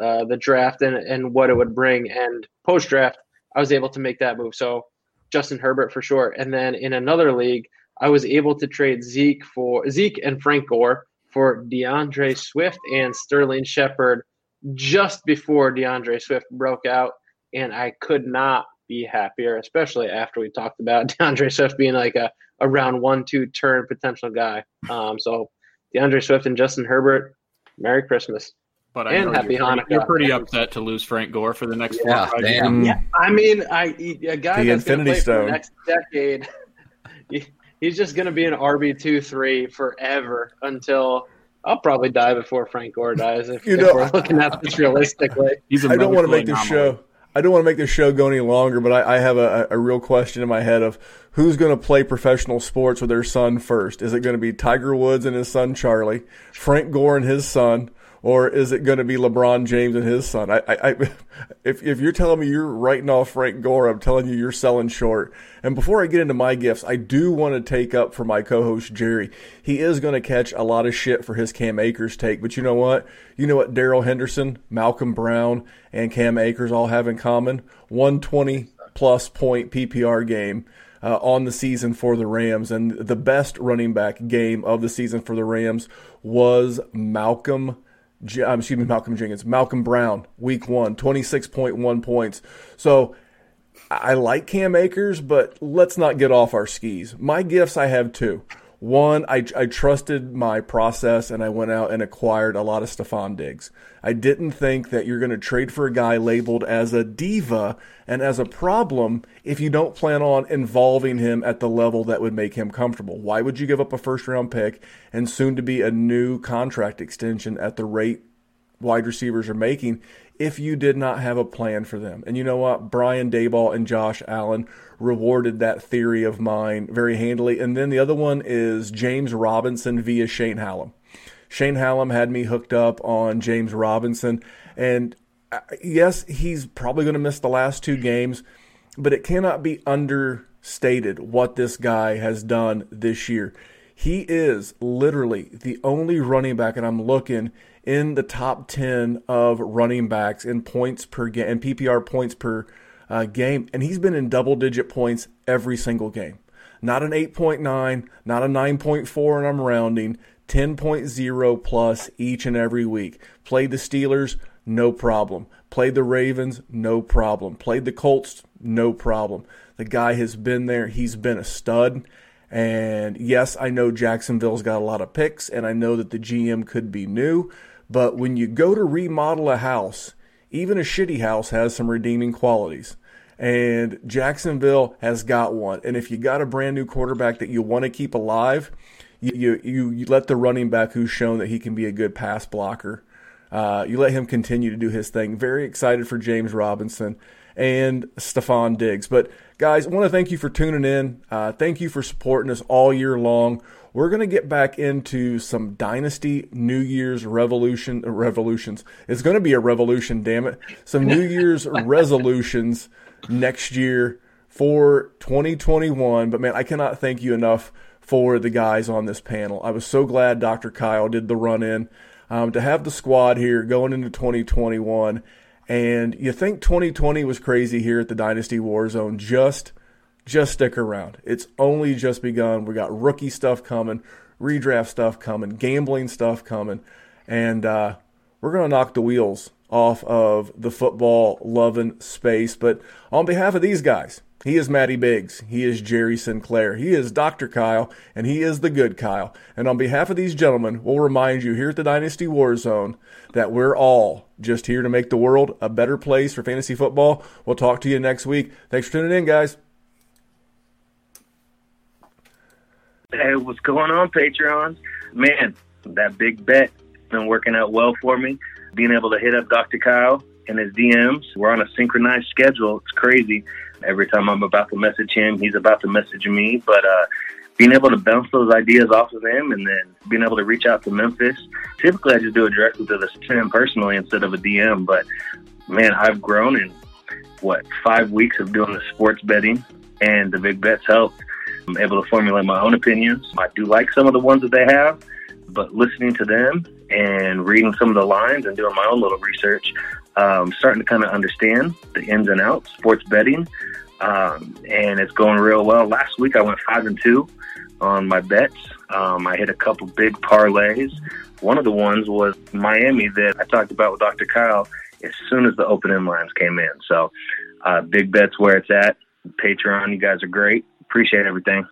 uh, the draft and, and what it would bring. And post draft, I was able to make that move. So Justin Herbert for sure. And then in another league, I was able to trade Zeke for Zeke and Frank Gore for D'Andre Swift and Sterling Shepard just before D'Andre Swift broke out. And I could not be happier, especially after we talked about D'Andre Swift being like a, a round one, two turn potential guy. Um, so D'Andre Swift and Justin Herbert, Merry Christmas. But I And know happy you're, pretty, Hanukkah. you're pretty upset to lose Frank Gore for the next Yeah, four or five damn. years. Mm, I mean, I a guy The that's going Infinity to play for Stone. the next decade. he- He's just going to be an RB two three forever until I'll probably die before Frank Gore dies. If, You if know, we're looking at this realistically, He's a I don't want to medical make this anomaly. show. I don't want to make this show go any longer, but I, I have a, a real question in my head of who's going to play professional sports with their son first. Is it going to be Tiger Woods and his son Charlie, Frank Gore and his son, or is it going to be LeBron James and his son? I, I, I if if you're telling me you're writing off Frank Gore, I'm telling you you're selling short. And before I get into my gifts, I do want to take up for my co-host Jerry. He is going to catch a lot of shit for his Cam Akers take, but you know what? You know what Darrell Henderson, Malcolm Brown, and Cam Akers all have in common? 120 plus point PPR game. Uh, on the season for the Rams, and the best running back game of the season for the Rams was Malcolm um, excuse me, Malcolm Jenkins, Malcolm Brown, week one, 26.1 points. So I like Cam Akers, but let's not get off our skis. My gifts, I have two. One, I, I trusted my process and I went out and acquired a lot of Stefon Diggs. I didn't think that you're going to trade for a guy labeled as a diva and as a problem if you don't plan on involving him at the level that would make him comfortable. Why would you give up a first round pick and soon to be a new contract extension at the rate wide receivers are making if you did not have a plan for them. And you know what? Brian Daboll and Josh Allen rewarded that theory of mine very handily. And then the other one is James Robinson via Shane Hallam. Shane Hallam had me hooked up on James Robinson. And uh, yes, he's probably going to miss the last two games, but it cannot be understated what this guy has done this year. He is literally the only running back, and I'm looking in the top 10 of running backs in points per game and PPR points per uh, game, and he's been in double digit points every single game. Not an 8.9, not a 9.4, and I'm rounding. 10.0 plus each and every week. Played the Steelers, no problem. Played the Ravens, no problem. Played the Colts, no problem. The guy has been there. He's been a stud. And yes, I know Jacksonville's got a lot of picks, and I know that the GM could be new. But when you go to remodel a house, even a shitty house has some redeeming qualities. And Jacksonville has got one. And if you got a brand new quarterback that you want to keep alive, you, you, you let the running back who's shown that he can be a good pass blocker, uh, you let him continue to do his thing. Very excited for James Robinson and Stefon Diggs. But guys, I want to thank you for tuning in. Uh, thank you for supporting us all year long. We're going to get back into some Dynasty New Year's revolution uh, revolutions. It's going to be a revolution, damn it. Some New Year's resolutions next year for 2021. But man, I cannot thank you enough for the guys on this panel. I was so glad Dr. Kyle did the run in um, to have the squad here going into 2021. And you think 2020 was crazy here at the Dynasty Warzone? Just, just stick around. It's only just begun. We got rookie stuff coming, redraft stuff coming, gambling stuff coming, and uh, we're gonna knock the wheels off of the football loving space. But on behalf of these guys, he is Matty Biggs. He is Jerry Sinclair. He is Dr. Kyle, and he is the good Kyle. And on behalf of these gentlemen, we'll remind you here at the Dynasty War Zone that we're all just here to make the world a better place for fantasy football. We'll talk to you next week. Thanks for tuning in, guys. Hey, what's going on, Patreons? Man, that big bet been working out well for me. Being able to hit up Dr. Kyle in his DMs. We're on a synchronized schedule. It's crazy. Every time I'm about to message him, he's about to message me. But uh, being able to bounce those ideas off of him and then being able to reach out to Memphis. Typically, I just do it directly to the him personally instead of a DM. But man, I've grown in what five weeks of doing the sports betting, and the big bets helped. I'm able to formulate my own opinions. I do like some of the ones that they have, but listening to them and reading some of the lines and doing my own little research, um, starting to kind of understand the ins and outs, sports betting, um, and it's going real well. Last week I went five and two on my bets. Um, I hit a couple big parlays. One of the ones was Miami that I talked about with Dr. Kyle as soon as the opening lines came in. So, uh, big bets where it's at. Patreon, you guys are great. Appreciate everything.